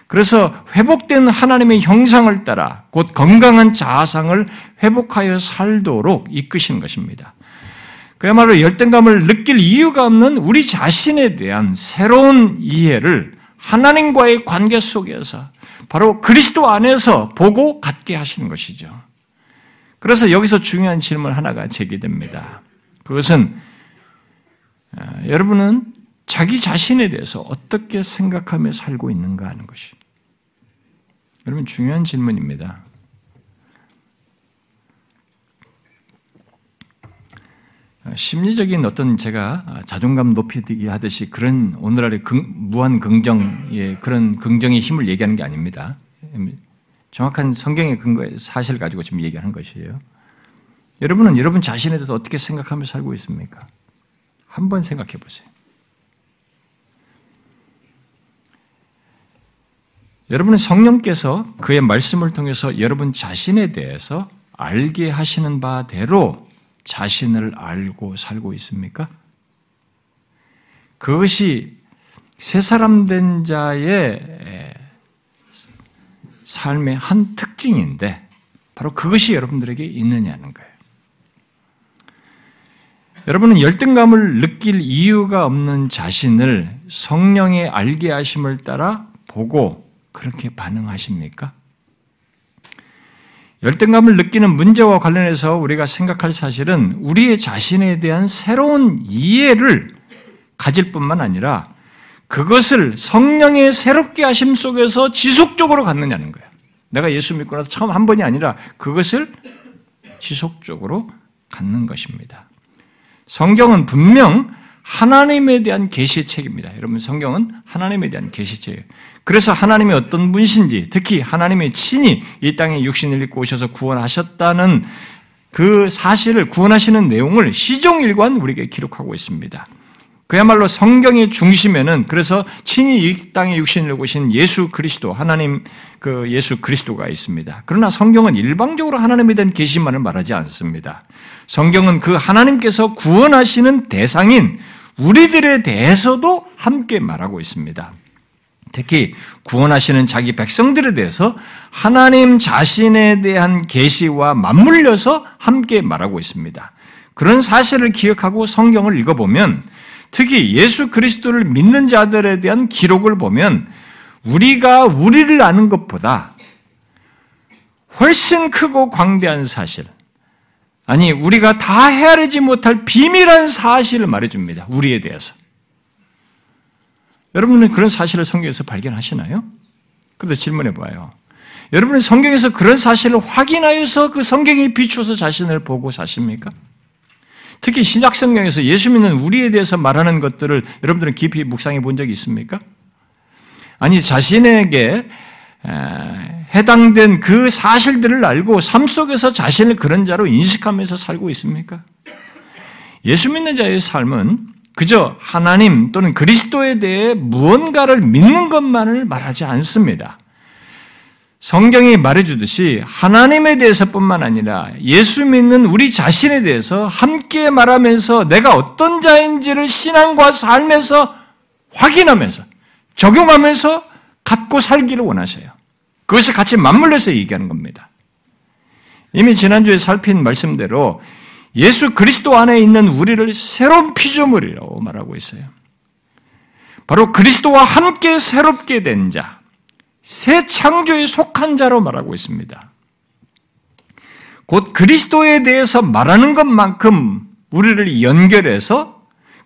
그래서 회복된 하나님의 형상을 따라 곧 건강한 자아상을 회복하여 살도록 이끄시는 것입니다. 그야말로 열등감을 느낄 이유가 없는 우리 자신에 대한 새로운 이해를 하나님과의 관계 속에서 바로 그리스도 안에서 보고 갖게 하시는 것이죠. 그래서 여기서 중요한 질문 하나가 제기됩니다. 그것은 아, 여러분은 자기 자신에 대해서 어떻게 생각하며 살고 있는가 하는 것이. 여러분 중요한 질문입니다. 심리적인 어떤 제가 자존감 높이기 하듯이 그런 오늘날의 긍, 무한 긍정의 그런 긍정의 힘을 얘기하는 게 아닙니다. 정확한 성경의 근거의 사실을 가지고 지금 얘기하는 것이에요. 여러분은 여러분 자신에 대해서 어떻게 생각하며 살고 있습니까? 한번 생각해 보세요. 여러분은 성령께서 그의 말씀을 통해서 여러분 자신에 대해서 알게 하시는 바대로 자신을 알고 살고 있습니까? 그것이 새 사람 된 자의 삶의 한 특징인데 바로 그것이 여러분들에게 있느냐는 거예요. 여러분은 열등감을 느낄 이유가 없는 자신을 성령의 알게 하심을 따라 보고 그렇게 반응하십니까? 열등감을 느끼는 문제와 관련해서 우리가 생각할 사실은 우리의 자신에 대한 새로운 이해를 가질 뿐만 아니라 그것을 성령의 새롭게 하심 속에서 지속적으로 갖느냐는 거예요. 내가 예수 믿고 나서 처음 한 번이 아니라 그것을 지속적으로 갖는 것입니다. 성경은 분명 하나님에 대한 계시책입니다. 여러분 성경은 하나님에 대한 계시책이에요. 그래서 하나님이 어떤 분신지, 특히 하나님의 친히 이 땅에 육신을 입고 오셔서 구원하셨다는 그 사실을 구원하시는 내용을 시종일관 우리에게 기록하고 있습니다. 그야말로 성경의 중심에는 그래서 친히 이 땅에 육신을 오신 예수 그리스도, 하나님 그 예수 그리스도가 있습니다. 그러나 성경은 일방적으로 하나님에 대한 계시만을 말하지 않습니다. 성경은 그 하나님께서 구원하시는 대상인 우리들에 대해서도 함께 말하고 있습니다. 특히 구원하시는 자기 백성들에 대해서 하나님 자신에 대한 계시와 맞물려서 함께 말하고 있습니다. 그런 사실을 기억하고 성경을 읽어보면 특히 예수 그리스도를 믿는 자들에 대한 기록을 보면 우리가 우리를 아는 것보다 훨씬 크고 광대한 사실, 아니, 우리가 다 헤아리지 못할 비밀한 사실을 말해줍니다. 우리에 대해서. 여러분은 그런 사실을 성경에서 발견하시나요? 그런데 질문해 봐요. 여러분은 성경에서 그런 사실을 확인하여서 그 성경에 비추어서 자신을 보고 사십니까? 특히 신약 성경에서 예수 믿는 우리에 대해서 말하는 것들을 여러분들은 깊이 묵상해 본 적이 있습니까? 아니 자신에게 해당된 그 사실들을 알고 삶 속에서 자신을 그런 자로 인식하면서 살고 있습니까? 예수 믿는 자의 삶은 그저 하나님 또는 그리스도에 대해 무언가를 믿는 것만을 말하지 않습니다. 성경이 말해주듯이 하나님에 대해서뿐만 아니라 예수 믿는 우리 자신에 대해서 함께 말하면서 내가 어떤 자인지를 신앙과 삶에서 확인하면서 적용하면서 갖고 살기를 원하셔요. 그것이 같이 맞물려서 얘기하는 겁니다. 이미 지난주에 살핀 말씀대로 예수 그리스도 안에 있는 우리를 새로운 피조물이라고 말하고 있어요. 바로 그리스도와 함께 새롭게 된 자, 새 창조에 속한 자로 말하고 있습니다. 곧 그리스도에 대해서 말하는 것만큼 우리를 연결해서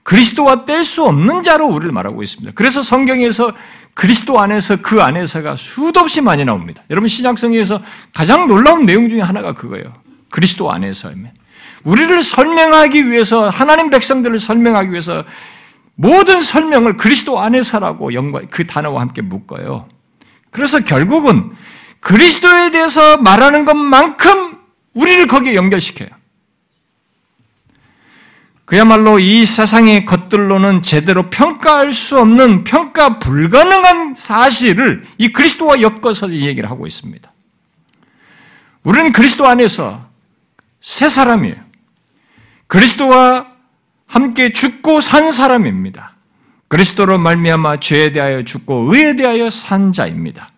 그리스도와 뗄 수 없는 자로 우리를 말하고 있습니다. 그래서 성경에서 그리스도 안에서 그 안에서가 수도 없이 많이 나옵니다. 여러분 신약성에서 가장 놀라운 내용 중에 하나가 그거예요. 그리스도 안에서입니다. 우리를 설명하기 위해서 하나님 백성들을 설명하기 위해서 모든 설명을 그리스도 안에서라고 연관 그 단어와 함께 묶어요. 그래서 결국은 그리스도에 대해서 말하는 것만큼 우리를 거기에 연결시켜요. 그야말로 이 세상의 것들로는 제대로 평가할 수 없는 평가 불가능한 사실을 이 그리스도와 엮어서 얘기를 하고 있습니다. 우리는 그리스도 안에서 새 사람이에요. 그리스도와 함께 죽고 산 사람입니다. 그리스도로 말미암아 죄에 대하여 죽고 의에 대하여 산 자입니다.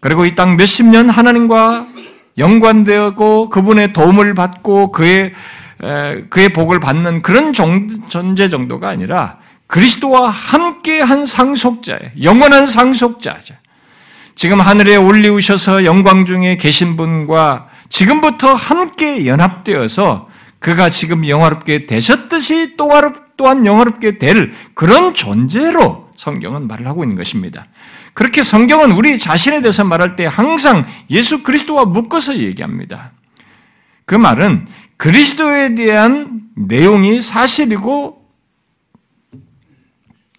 그리고 이 땅 몇십 년 하나님과 연관되고 그분의 도움을 받고 그의 그의 복을 받는 그런 존재 정도가 아니라 그리스도와 함께 한 상속자예요. 영원한 상속자죠. 지금 하늘에 올리우셔서 영광 중에 계신 분과 지금부터 함께 연합되어서 그가 지금 영화롭게 되셨듯이 또한 영화롭게 될 그런 존재로 성경은 말을 하고 있는 것입니다. 그렇게 성경은 우리 자신에 대해서 말할 때 항상 예수 그리스도와 묶어서 얘기합니다. 그 말은 그리스도에 대한 내용이 사실이고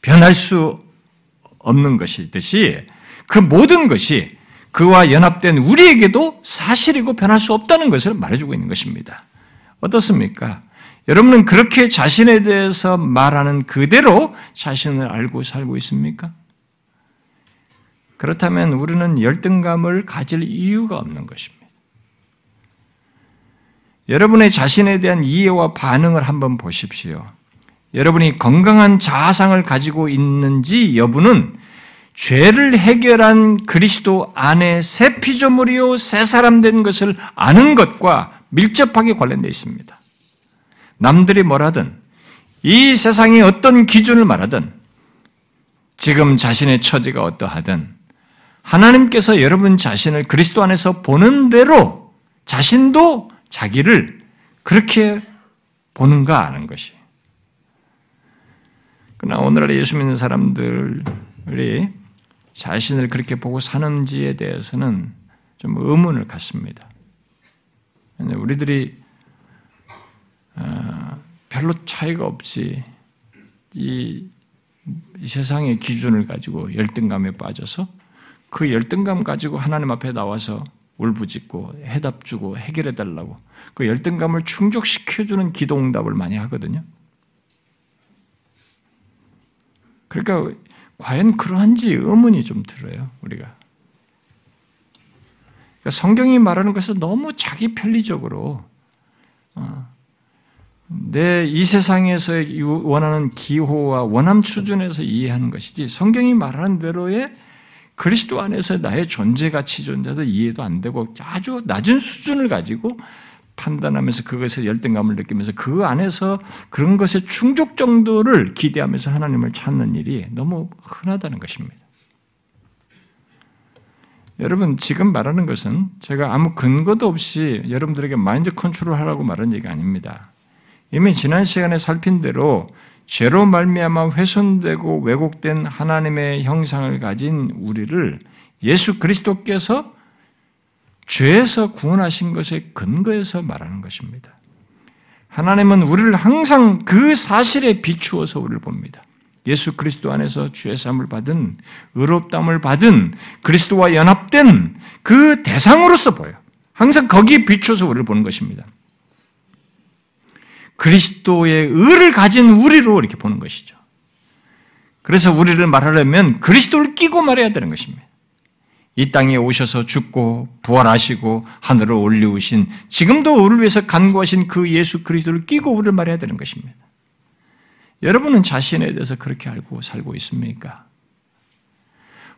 변할 수 없는 것이듯이 그 모든 것이 그와 연합된 우리에게도 사실이고 변할 수 없다는 것을 말해주고 있는 것입니다. 어떻습니까? 여러분은 그렇게 자신에 대해서 말하는 그대로 자신을 알고 살고 있습니까? 그렇다면 우리는 열등감을 가질 이유가 없는 것입니다. 여러분의 자신에 대한 이해와 반응을 한번 보십시오. 여러분이 건강한 자아상을 가지고 있는지 여부는 죄를 해결한 그리스도 안에 새 피조물이요 새 사람 된 것을 아는 것과 밀접하게 관련되어 있습니다. 남들이 뭐라든 이 세상이 어떤 기준을 말하든 지금 자신의 처지가 어떠하든 하나님께서 여러분 자신을 그리스도 안에서 보는 대로 자신도 자기를 그렇게 보는가 하는 것이. 그러나 오늘날 예수 믿는 사람들이 자신을 그렇게 보고 사는지에 대해서는 좀 의문을 갖습니다. 우리들이 어, 별로 차이가 없이 이 세상의 기준을 가지고 열등감에 빠져서 그 열등감 가지고 하나님 앞에 나와서 울부짖고 해답 주고 해결해 달라고 그 열등감을 충족시켜 주는 기도 응답을 많이 하거든요. 그러니까 과연 그러한지 의문이 좀 들어요 우리가. 그러니까 성경이 말하는 것은 너무 자기 편리적으로 어, 내이 세상에서 원하는 기호와 원함 수준에서 이해하는 것이지 성경이 말하는 대로의 그리스도 안에서 나의 존재 가치 존재도 이해도 안 되고 아주 낮은 수준을 가지고 판단하면서 그것에 열등감을 느끼면서 그 안에서 그런 것의 충족 정도를 기대하면서 하나님을 찾는 일이 너무 흔하다는 것입니다. 여러분 지금 말하는 것은 제가 아무 근거도 없이 여러분들에게 마인드 컨트롤 하라고 말한 얘기 아닙니다. 이미 지난 시간에 살핀 대로 죄로 말미암아 훼손되고 왜곡된 하나님의 형상을 가진 우리를 예수 그리스도께서 죄에서 구원하신 것의 근거에서 말하는 것입니다. 하나님은 우리를 항상 그 사실에 비추어서 우리를 봅니다. 예수 그리스도 안에서 죄 사함을 받은 의롭담을 받은 그리스도와 연합된 그 대상으로서 보여. 항상 거기에 비춰서 우리를 보는 것입니다. 그리스도의 의를 가진 우리로 이렇게 보는 것이죠. 그래서 우리를 말하려면 그리스도를 끼고 말해야 되는 것입니다. 이 땅에 오셔서 죽고 부활하시고 하늘을 올리우신 지금도 우리를 위해서 간구하신 그 예수 그리스도를 끼고 우리를 말해야 되는 것입니다. 여러분은 자신에 대해서 그렇게 알고 살고 있습니까?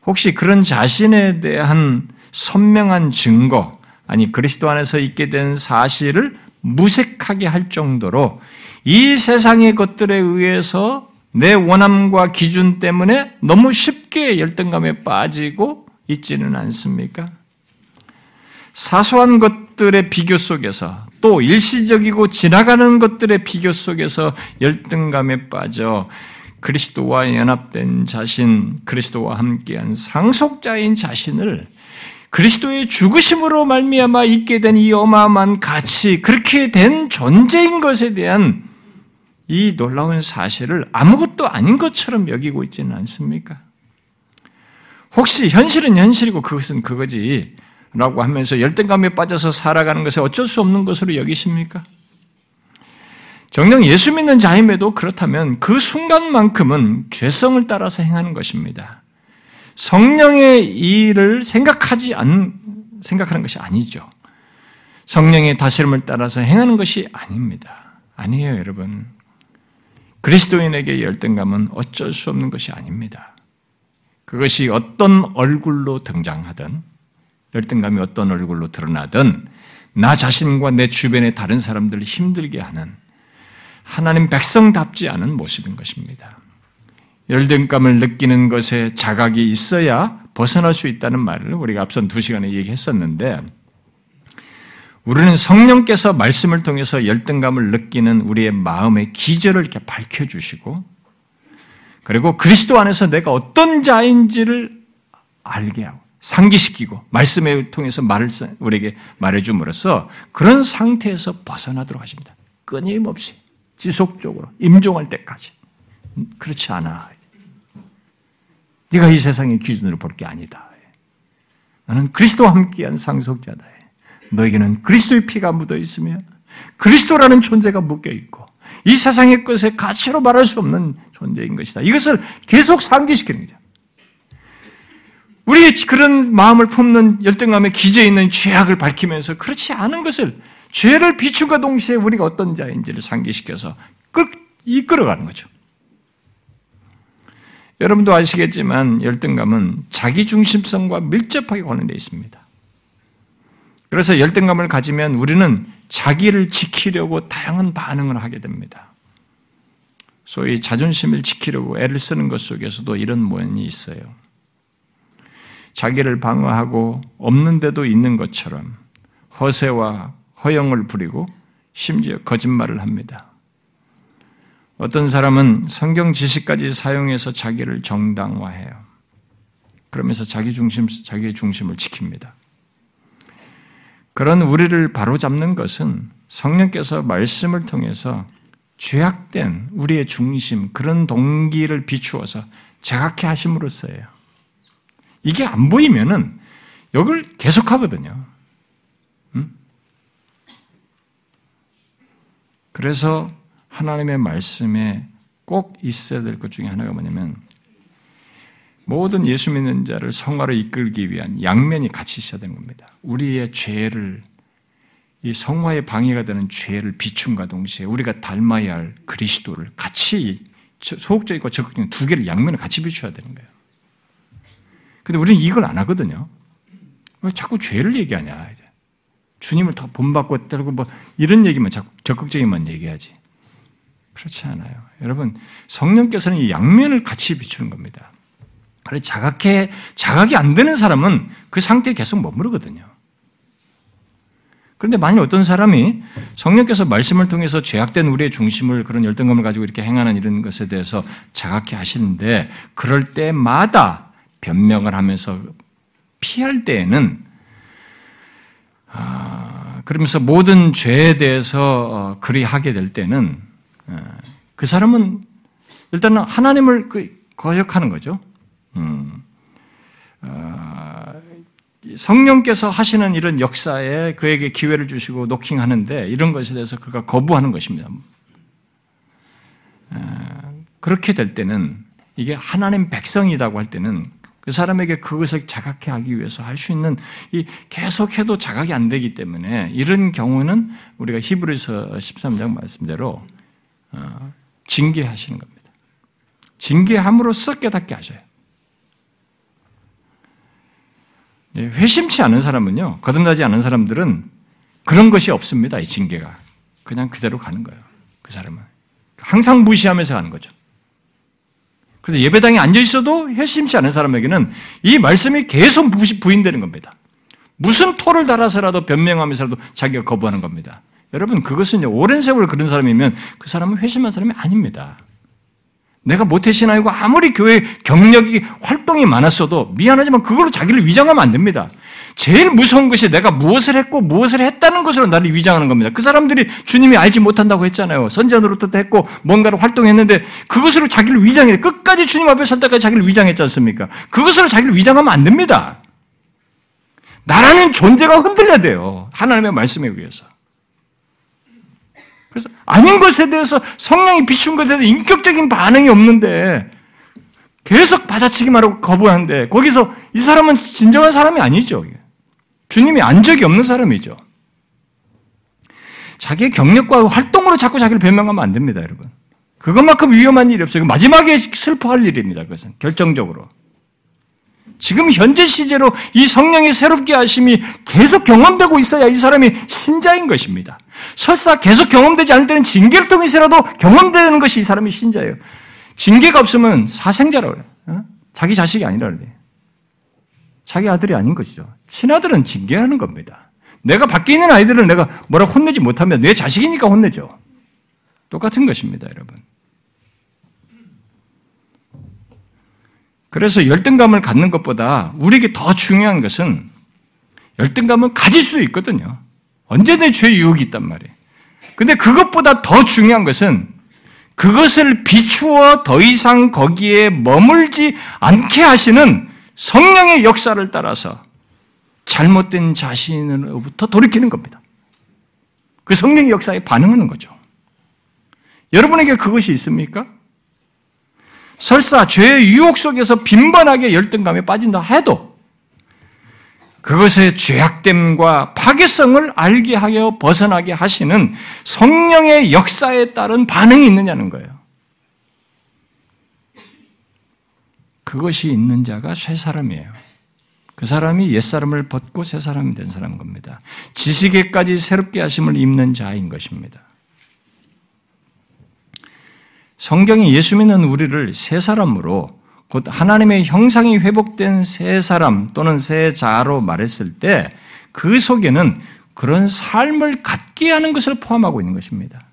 혹시 그런 자신에 대한 선명한 증거, 아니 그리스도 안에서 있게 된 사실을 무색하게 할 정도로 이 세상의 것들에 의해서 내 원함과 기준 때문에 너무 쉽게 열등감에 빠지고 있지는 않습니까? 사소한 것들의 비교 속에서 또 일시적이고 지나가는 것들의 비교 속에서 열등감에 빠져 그리스도와 연합된 자신, 그리스도와 함께한 상속자인 자신을 그리스도의 죽으심으로 말미암아 있게 된 이 어마어마한 가치, 그렇게 된 존재인 것에 대한 이 놀라운 사실을 아무것도 아닌 것처럼 여기고 있지는 않습니까? 혹시 현실은 현실이고 그것은 그거지 라고 하면서 열등감에 빠져서 살아가는 것에 어쩔 수 없는 것으로 여기십니까? 정녕 예수 믿는 자임에도 그렇다면 그 순간만큼은 죄성을 따라서 행하는 것입니다. 성령의 일을 생각하지 않, 생각하는 것이 아니죠. 성령의 다스림을 따라서 행하는 것이 아닙니다. 아니에요, 여러분. 그리스도인에게 열등감은 어쩔 수 없는 것이 아닙니다. 그것이 어떤 얼굴로 등장하든, 열등감이 어떤 얼굴로 드러나든, 나 자신과 내 주변의 다른 사람들을 힘들게 하는 하나님 백성답지 않은 모습인 것입니다. 열등감을 느끼는 것에 자각이 있어야 벗어날 수 있다는 말을 우리가 앞선 두 시간에 얘기했었는데, 우리는 성령께서 말씀을 통해서 열등감을 느끼는 우리의 마음의 기절을 이렇게 밝혀주시고, 그리고 그리스도 안에서 내가 어떤 자인지를 알게 하고, 상기시키고, 말씀을 통해서 말을, 우리에게 말해줌으로써 그런 상태에서 벗어나도록 하십니다. 끊임없이, 지속적으로, 임종할 때까지. 그렇지 않아. 네가 이 세상의 기준으로 볼 게 아니다. 나는 그리스도와 함께한 상속자다. 너에게는 그리스도의 피가 묻어 있으며 그리스도라는 존재가 묶여 있고 이 세상의 것에 가치로 말할 수 없는 존재인 것이다. 이것을 계속 상기시키는 거죠. 우리의 그런 마음을 품는 열등감에 기재 있는 죄악을 밝히면서 그렇지 않은 것을 죄를 비춘과 동시에 우리가 어떤 자인지를 상기시켜서 이끌어가는 거죠. 여러분도 아시겠지만 열등감은 자기 중심성과 밀접하게 관련되어 있습니다. 그래서 열등감을 가지면 우리는 자기를 지키려고 다양한 반응을 하게 됩니다. 소위 자존심을 지키려고 애를 쓰는 것 속에서도 이런 모양이 있어요. 자기를 방어하고 없는데도 있는 것처럼 허세와 허영을 부리고 심지어 거짓말을 합니다. 어떤 사람은 성경 지식까지 사용해서 자기를 정당화해요. 그러면서 자기 중심, 자기의 중심을 지킵니다. 그런 우리를 바로잡는 것은 성령께서 말씀을 통해서 죄악된 우리의 중심, 그런 동기를 비추어서 자각해 하심으로써예요. 이게 안 보이면은 여길 계속 하거든요. 음? 그래서 하나님의 말씀에 꼭 있어야 될 것 중에 하나가 뭐냐면 모든 예수 믿는 자를 성화로 이끌기 위한 양면이 같이 있어야 되는 겁니다. 우리의 죄를 이 성화의 방해가 되는 죄를 비춤과 동시에 우리가 닮아야 할 그리스도를 같이 소극적이고 적극적인 두 개를 양면을 같이 비춰야 되는 거예요. 근데 우리는 이걸 안 하거든요. 왜 자꾸 죄를 얘기하냐? 주님을 더 본받고 때리고 뭐 이런 얘기만 자꾸 적극적인만 얘기하지. 그렇지 않아요. 여러분, 성령께서는 이 양면을 같이 비추는 겁니다. 그래 자각해 자각이 안 되는 사람은 그 상태에 계속 머무르거든요. 그런데 만약 어떤 사람이 성령께서 말씀을 통해서 죄악된 우리의 중심을 그런 열등감을 가지고 이렇게 행하는 이런 것에 대해서 자각해 하시는데 그럴 때마다 변명을 하면서 피할 때에는 아, 그러면서 모든 죄에 대해서 어, 그리 하게 될 때는 어, 그 사람은 일단은 하나님을 그 거역하는 거죠. 음, 어, 성령께서 하시는 이런 역사에 그에게 기회를 주시고 노킹하는데 이런 것에 대해서 그가 거부하는 것입니다. 어, 그렇게 될 때는 이게 하나님 백성이라고 할 때는 그 사람에게 그것을 자각해 하기 위해서 할 수 있는 이 계속해도 자각이 안 되기 때문에 이런 경우는 우리가 히브리서 13장 말씀대로 어, 징계하시는 겁니다. 징계함으로써 깨닫게 하셔요. 예, 회심치 않은 사람은요, 거듭나지 않은 사람들은 그런 것이 없습니다, 이 징계가. 그냥 그대로 가는 거예요, 그 사람은. 항상 무시하면서 가는 거죠. 그래서 예배당에 앉아 있어도 회심치 않은 사람에게는 이 말씀이 계속 부인되는 겁니다. 무슨 토를 달아서라도 변명하면서라도 자기가 거부하는 겁니다. 여러분, 그것은 오랜 세월 그런 사람이면 그 사람은 회심한 사람이 아닙니다. 내가 모태신앙이고 아무리 교회 경력이 활동이 많았어도 미안하지만 그걸로 자기를 위장하면 안 됩니다. 제일 무서운 것이 내가 무엇을 했고 무엇을 했다는 것으로 나를 위장하는 겁니다. 그 사람들이 주님이 알지 못한다고 했잖아요. 선전으로부터 했고 뭔가를 활동했는데 그것으로 자기를 위장해 끝까지 주님 앞에 설 때까지 자기를 위장했지 않습니까? 그것으로 자기를 위장하면 안 됩니다. 나라는 존재가 흔들려야 돼요. 하나님의 말씀에 의해서. 그래서 아닌 것에 대해서 성령이 비춘 것에 대해서 인격적인 반응이 없는데 계속 받아치기만 하고 거부하는데 거기서 이 사람은 진정한 사람이 아니죠. 주님이 안 적이 없는 사람이죠. 자기의 경력과 활동으로 자꾸 자기를 변명하면 안 됩니다, 여러분. 그것만큼 위험한 일이 없어요. 마지막에 슬퍼할 일입니다, 그것은. 결정적으로. 지금 현재 시제로 이 성령의 새롭게 하심이 계속 경험되고 있어야 이 사람이 신자인 것입니다. 설사 계속 경험되지 않을 때는 징계를 통해서라도 경험되는 것이 이 사람이 신자예요. 징계가 없으면 사생자라고 그래요. 어? 자기 자식이 아니라 그래요. 자기 아들이 아닌 것이죠. 친아들은 징계하는 겁니다. 내가 밖에 있는 아이들을 내가 뭐라 혼내지 못하면 내 자식이니까 혼내죠. 똑같은 것입니다, 여러분. 그래서 열등감을 갖는 것보다 우리에게 더 중요한 것은 열등감을 가질 수 있거든요. 언제든 죄의 유혹이 있단 말이에요. 근데 그것보다 더 중요한 것은 그것을 비추어 더 이상 거기에 머물지 않게 하시는 성령의 역사를 따라서 잘못된 자신으로부터 돌이키는 겁니다. 그 성령의 역사에 반응하는 거죠. 여러분에게 그것이 있습니까? 설사 죄의 유혹 속에서 빈번하게 열등감에 빠진다 해도 그것의 죄악됨과 파괴성을 알게 하여 벗어나게 하시는 성령의 역사에 따른 반응이 있느냐는 거예요. 그것이 있는 자가 새 사람이에요. 그 사람이 옛사람을 벗고 새 사람이 된 사람인 겁니다. 지식에까지 새롭게 하심을 입는 자인 것입니다. 성경이 예수 믿는 우리를 새 사람으로 곧 하나님의 형상이 회복된 새 사람 또는 새 자로 말했을 때 그 속에는 그런 삶을 갖게 하는 것을 포함하고 있는 것입니다.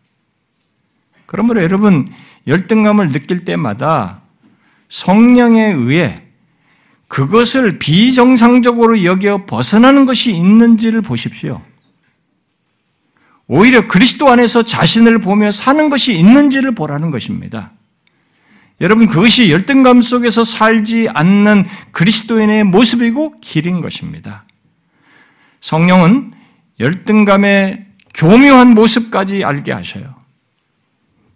그러므로 여러분 열등감을 느낄 때마다 성령에 의해 그것을 비정상적으로 여겨 벗어나는 것이 있는지를 보십시오. 오히려 그리스도 안에서 자신을 보며 사는 것이 있는지를 보라는 것입니다. 여러분, 그것이 열등감 속에서 살지 않는 그리스도인의 모습이고 길인 것입니다. 성령은 열등감의 교묘한 모습까지 알게 하셔요.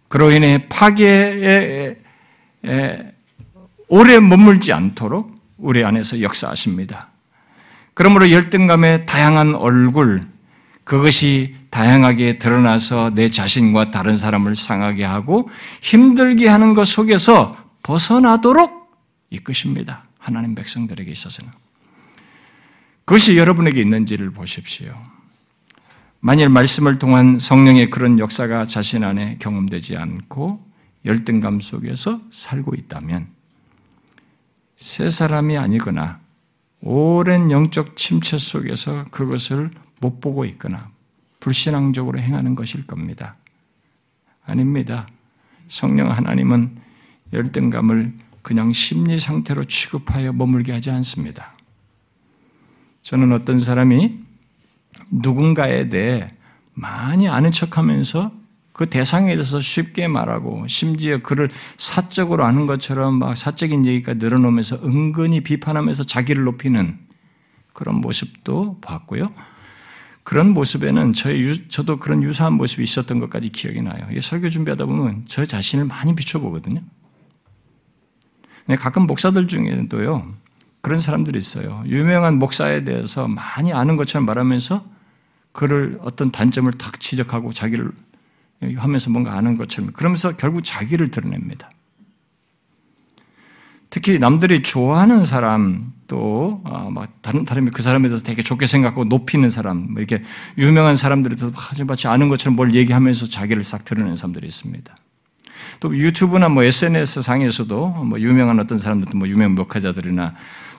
그로 인해 파괴에 오래 머물지 않도록 우리 안에서 역사하십니다. 그러므로 열등감의 다양한 얼굴, 그것이 다양하게 드러나서 내 자신과 다른 사람을 상하게 하고 힘들게 하는 것 속에서 벗어나도록 이끄십니다. 하나님 백성들에게 있어서는. 그것이 여러분에게 있는지를 보십시오. 만일 말씀을 통한 성령의 그런 역사가 자신 안에 경험되지 않고 열등감 속에서 살고 있다면 새 사람이 아니거나 오랜 영적 침체 속에서 그것을 못 보고 있거나 불신앙적으로 행하는 것일 겁니다. 아닙니다. 성령 하나님은 열등감을 그냥 심리 상태로 취급하여 머물게 하지 않습니다. 저는 어떤 사람이 누군가에 대해 많이 아는 척 하면서 그 대상에 대해서 쉽게 말하고 심지어 그를 사적으로 아는 것처럼 막 사적인 얘기가 늘어놓으면서 은근히 비판하면서 자기를 높이는 그런 모습도 봤고요. 그런 모습에는 저희, 저도 그런 유사한 모습이 있었던 것까지 기억이 나요. 설교 준비하다 보면 저 자신을 많이 비춰보거든요. 가끔 목사들 중에도요, 그런 사람들이 있어요. 유명한 목사에 대해서 많이 아는 것처럼 말하면서 그를 어떤 단점을 탁 지적하고 자기를 하면서 뭔가 아는 것처럼 그러면서 결국 자기를 드러냅니다. 특히 남들이 좋아하는 사람 또 어, 다른 사람이 그 사람에 대해서 되게 좋게 생각하고 높이는 사람 뭐 이렇게 유명한 사람들에 대해서 마치 아는 것처럼 뭘 얘기하면서 자기를 싹 드러내는 사람들이 있습니다. 또 유튜브나 뭐 SNS 상에서도 뭐 유명한 어떤 사람들도 뭐 유명 목회자들이나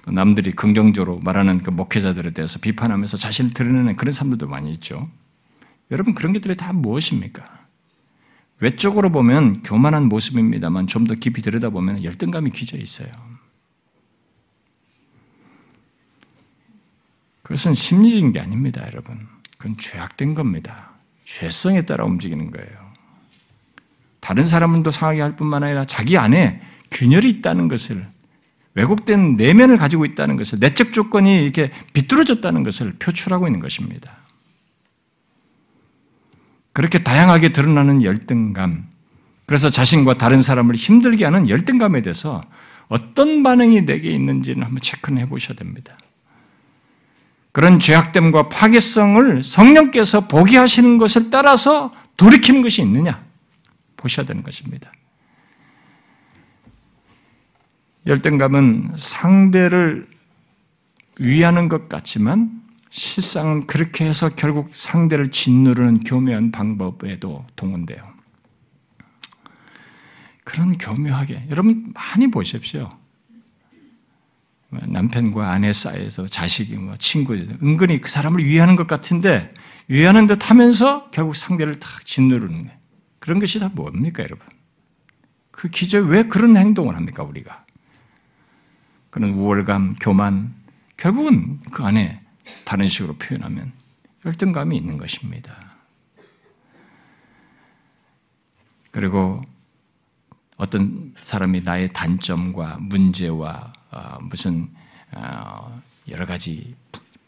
남들이 긍정적으로 말하는 그 목회자들에 대해서 비판하면서 자신을 드러내는 그런 사람들도 많이 있죠. 여러분 그런 것들이 다 무엇입니까? 외적으로 보면 교만한 모습입니다만 좀 더 깊이 들여다보면 열등감이 기져 있어요. 그것은 심리적인 게 아닙니다, 여러분. 그건 죄악된 겁니다. 죄성에 따라 움직이는 거예요. 다른 사람은 또 상하게 할 뿐만 아니라 자기 안에 균열이 있다는 것을 왜곡된 내면을 가지고 있다는 것을 내적 조건이 이렇게 비뚤어졌다는 것을 표출하고 있는 것입니다. 그렇게 다양하게 드러나는 열등감, 그래서 자신과 다른 사람을 힘들게 하는 열등감에 대해서 어떤 반응이 내게 있는지는 한번 체크해 보셔야 됩니다. 그런 죄악됨과 파괴성을 성령께서 보게 하시는 것을 따라서 돌이키는 것이 있느냐 보셔야 되는 것입니다. 열등감은 상대를 위하는 것 같지만 실상은 그렇게 해서 결국 상대를 짓누르는 교묘한 방법에도 동원돼요. 그런 교묘하게 여러분 많이 보십시오. 남편과 아내 사이에서 자식이 뭐 친구 은근히 그 사람을 위하는 것 같은데 위하는 듯 하면서 결국 상대를 탁 짓누르는 거예요. 그런 것이 다 뭡니까, 여러분? 그 기적 왜 그런 행동을 합니까, 우리가? 그런 우월감, 교만, 결국은 그 안에 다른 식으로 표현하면 열등감이 있는 것입니다. 그리고 어떤 사람이 나의 단점과 문제와 어, 무슨 어, 여러 가지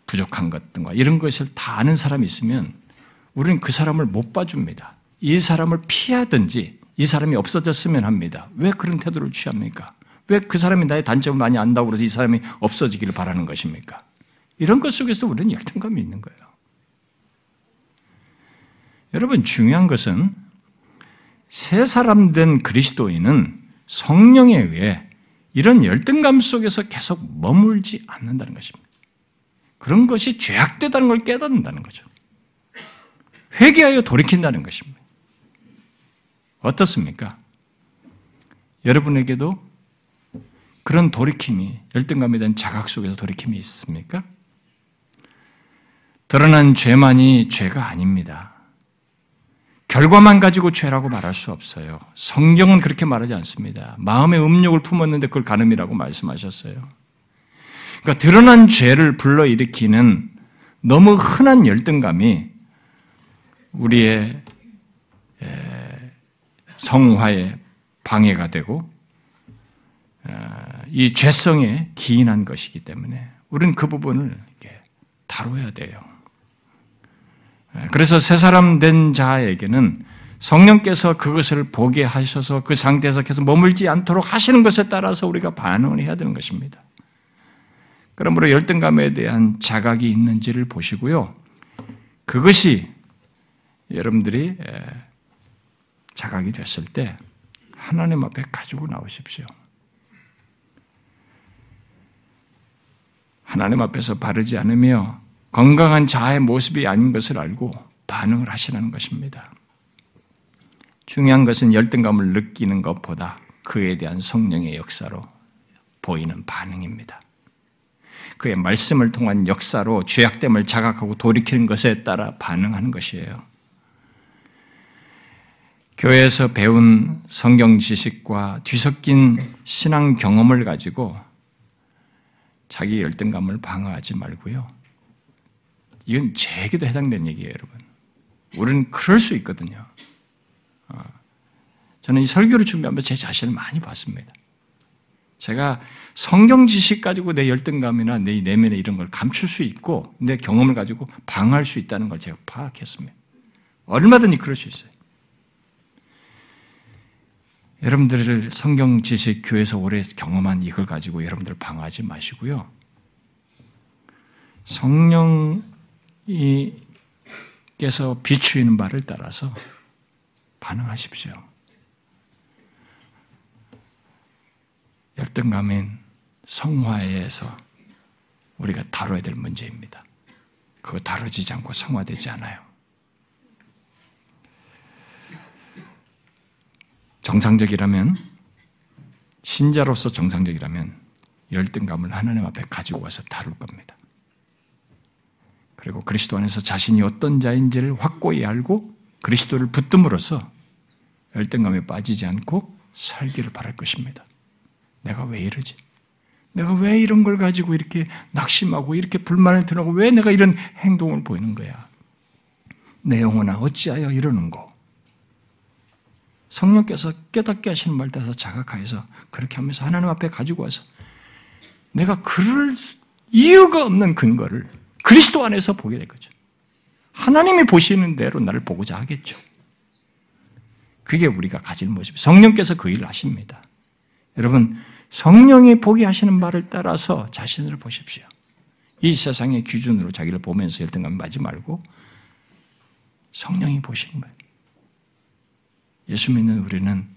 부족한 것 등과 이런 것을 다 아는 사람이 있으면 우리는 그 사람을 못 봐줍니다. 이 사람을 피하든지 이 사람이 없어졌으면 합니다. 왜 그런 태도를 취합니까? 왜 그 사람이 나의 단점을 많이 안다고 그래서 이 사람이 없어지기를 바라는 것입니까? 이런 것 속에서 우리는 열등감이 있는 거예요. 여러분, 중요한 것은 새 사람 된 그리스도인은 성령에 의해 이런 열등감 속에서 계속 머물지 않는다는 것입니다. 그런 것이 죄악되다는 걸 깨닫는다는 거죠. 회개하여 돌이킨다는 것입니다. 어떻습니까? 여러분에게도 그런 돌이킴이, 열등감에 대한 자각 속에서 돌이킴이 있습니까? 드러난 죄만이 죄가 아닙니다. 결과만 가지고 죄라고 말할 수 없어요. 성경은 그렇게 말하지 않습니다. 마음의 음욕을 품었는데 그걸 간음이라고 말씀하셨어요. 그러니까 드러난 죄를 불러일으키는 너무 흔한 열등감이 우리의 성화에 방해가 되고 이 죄성에 기인한 것이기 때문에 우리는 그 부분을 다뤄야 돼요. 그래서 새 사람 된 자에게는 성령께서 그것을 보게 하셔서 그 상태에서 계속 머물지 않도록 하시는 것에 따라서 우리가 반응을 해야 되는 것입니다. 그러므로 열등감에 대한 자각이 있는지를 보시고요. 그것이 여러분들이 자각이 됐을 때 하나님 앞에 가지고 나오십시오. 하나님 앞에서 바르지 않으며 건강한 자아의 모습이 아닌 것을 알고 반응을 하시라는 것입니다. 중요한 것은 열등감을 느끼는 것보다 그에 대한 성령의 역사로 보이는 반응입니다. 그의 말씀을 통한 역사로 죄악됨을 자각하고 돌이키는 것에 따라 반응하는 것이에요. 교회에서 배운 성경 지식과 뒤섞인 신앙 경험을 가지고 자기 열등감을 방어하지 말고요. 이건 제에게도 해당되는 얘기예요, 여러분. 우리는 그럴 수 있거든요. 어. 저는 이 설교를 준비하면서 제 자신을 많이 봤습니다. 제가 성경 지식 가지고 내 열등감이나 내 내면의 이런 걸 감출 수 있고 내 경험을 가지고 방어할 수 있다는 걸 제가 파악했습니다. 얼마든지 그럴 수 있어요. 여러분들을 성경 지식 교회에서 오래 경험한 이걸 가지고 여러분들 방어하지 마시고요. 성령 이께서 비추이는 바를 따라서 반응하십시오. 열등감인 성화에서 우리가 다뤄야 될 문제입니다. 그거 다뤄지지 않고 성화되지 않아요. 정상적이라면, 신자로서 정상적이라면 열등감을 하나님 앞에 가지고 와서 다룰 겁니다. 그리고 그리스도 안에서 자신이 어떤 자인지를 확고히 알고 그리스도를 붙듦으로써 열등감에 빠지지 않고 살기를 바랄 것입니다. 내가 왜 이러지? 내가 왜 이런 걸 가지고 이렇게 낙심하고 이렇게 불만을 드러고 왜 내가 이런 행동을 보이는 거야? 내 영혼아 어찌하여 이러는 거? 성령께서 깨닫게 하시는 말 따라서 자각하여서 그렇게 하면서 하나님 앞에 가지고 와서 내가 그럴 이유가 없는 근거를 그리스도 안에서 보게 될 거죠. 하나님이 보시는 대로 나를 보고자 하겠죠. 그게 우리가 가질 모습. 성령께서 그 일을 하십니다. 여러분, 성령이 보게 하시는 말을 따라서 자신을 보십시오. 이 세상의 기준으로 자기를 보면서 열등감 맞지 말고 성령이 보시는 거예요. 예수 믿는 우리는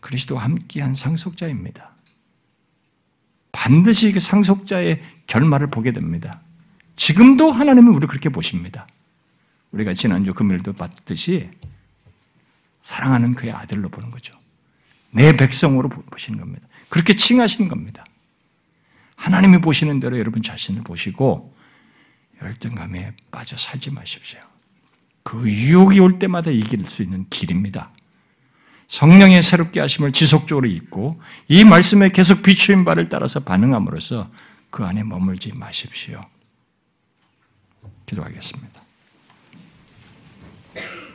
그리스도와 함께한 상속자입니다. 반드시 그 상속자의 결말을 보게 됩니다. 지금도 하나님은 우리를 그렇게 보십니다. 우리가 지난주 금요일도 봤듯이 사랑하는 그의 아들로 보는 거죠. 내 백성으로 보시는 겁니다. 그렇게 칭하시는 겁니다. 하나님이 보시는 대로 여러분 자신을 보시고 열등감에 빠져 살지 마십시오. 그 유혹이 올 때마다 이길 수 있는 길입니다. 성령의 새롭게 하심을 지속적으로 잊고 이 말씀에 계속 비추인 바를 따라서 반응함으로써 그 안에 머물지 마십시오. 기도하겠습니다.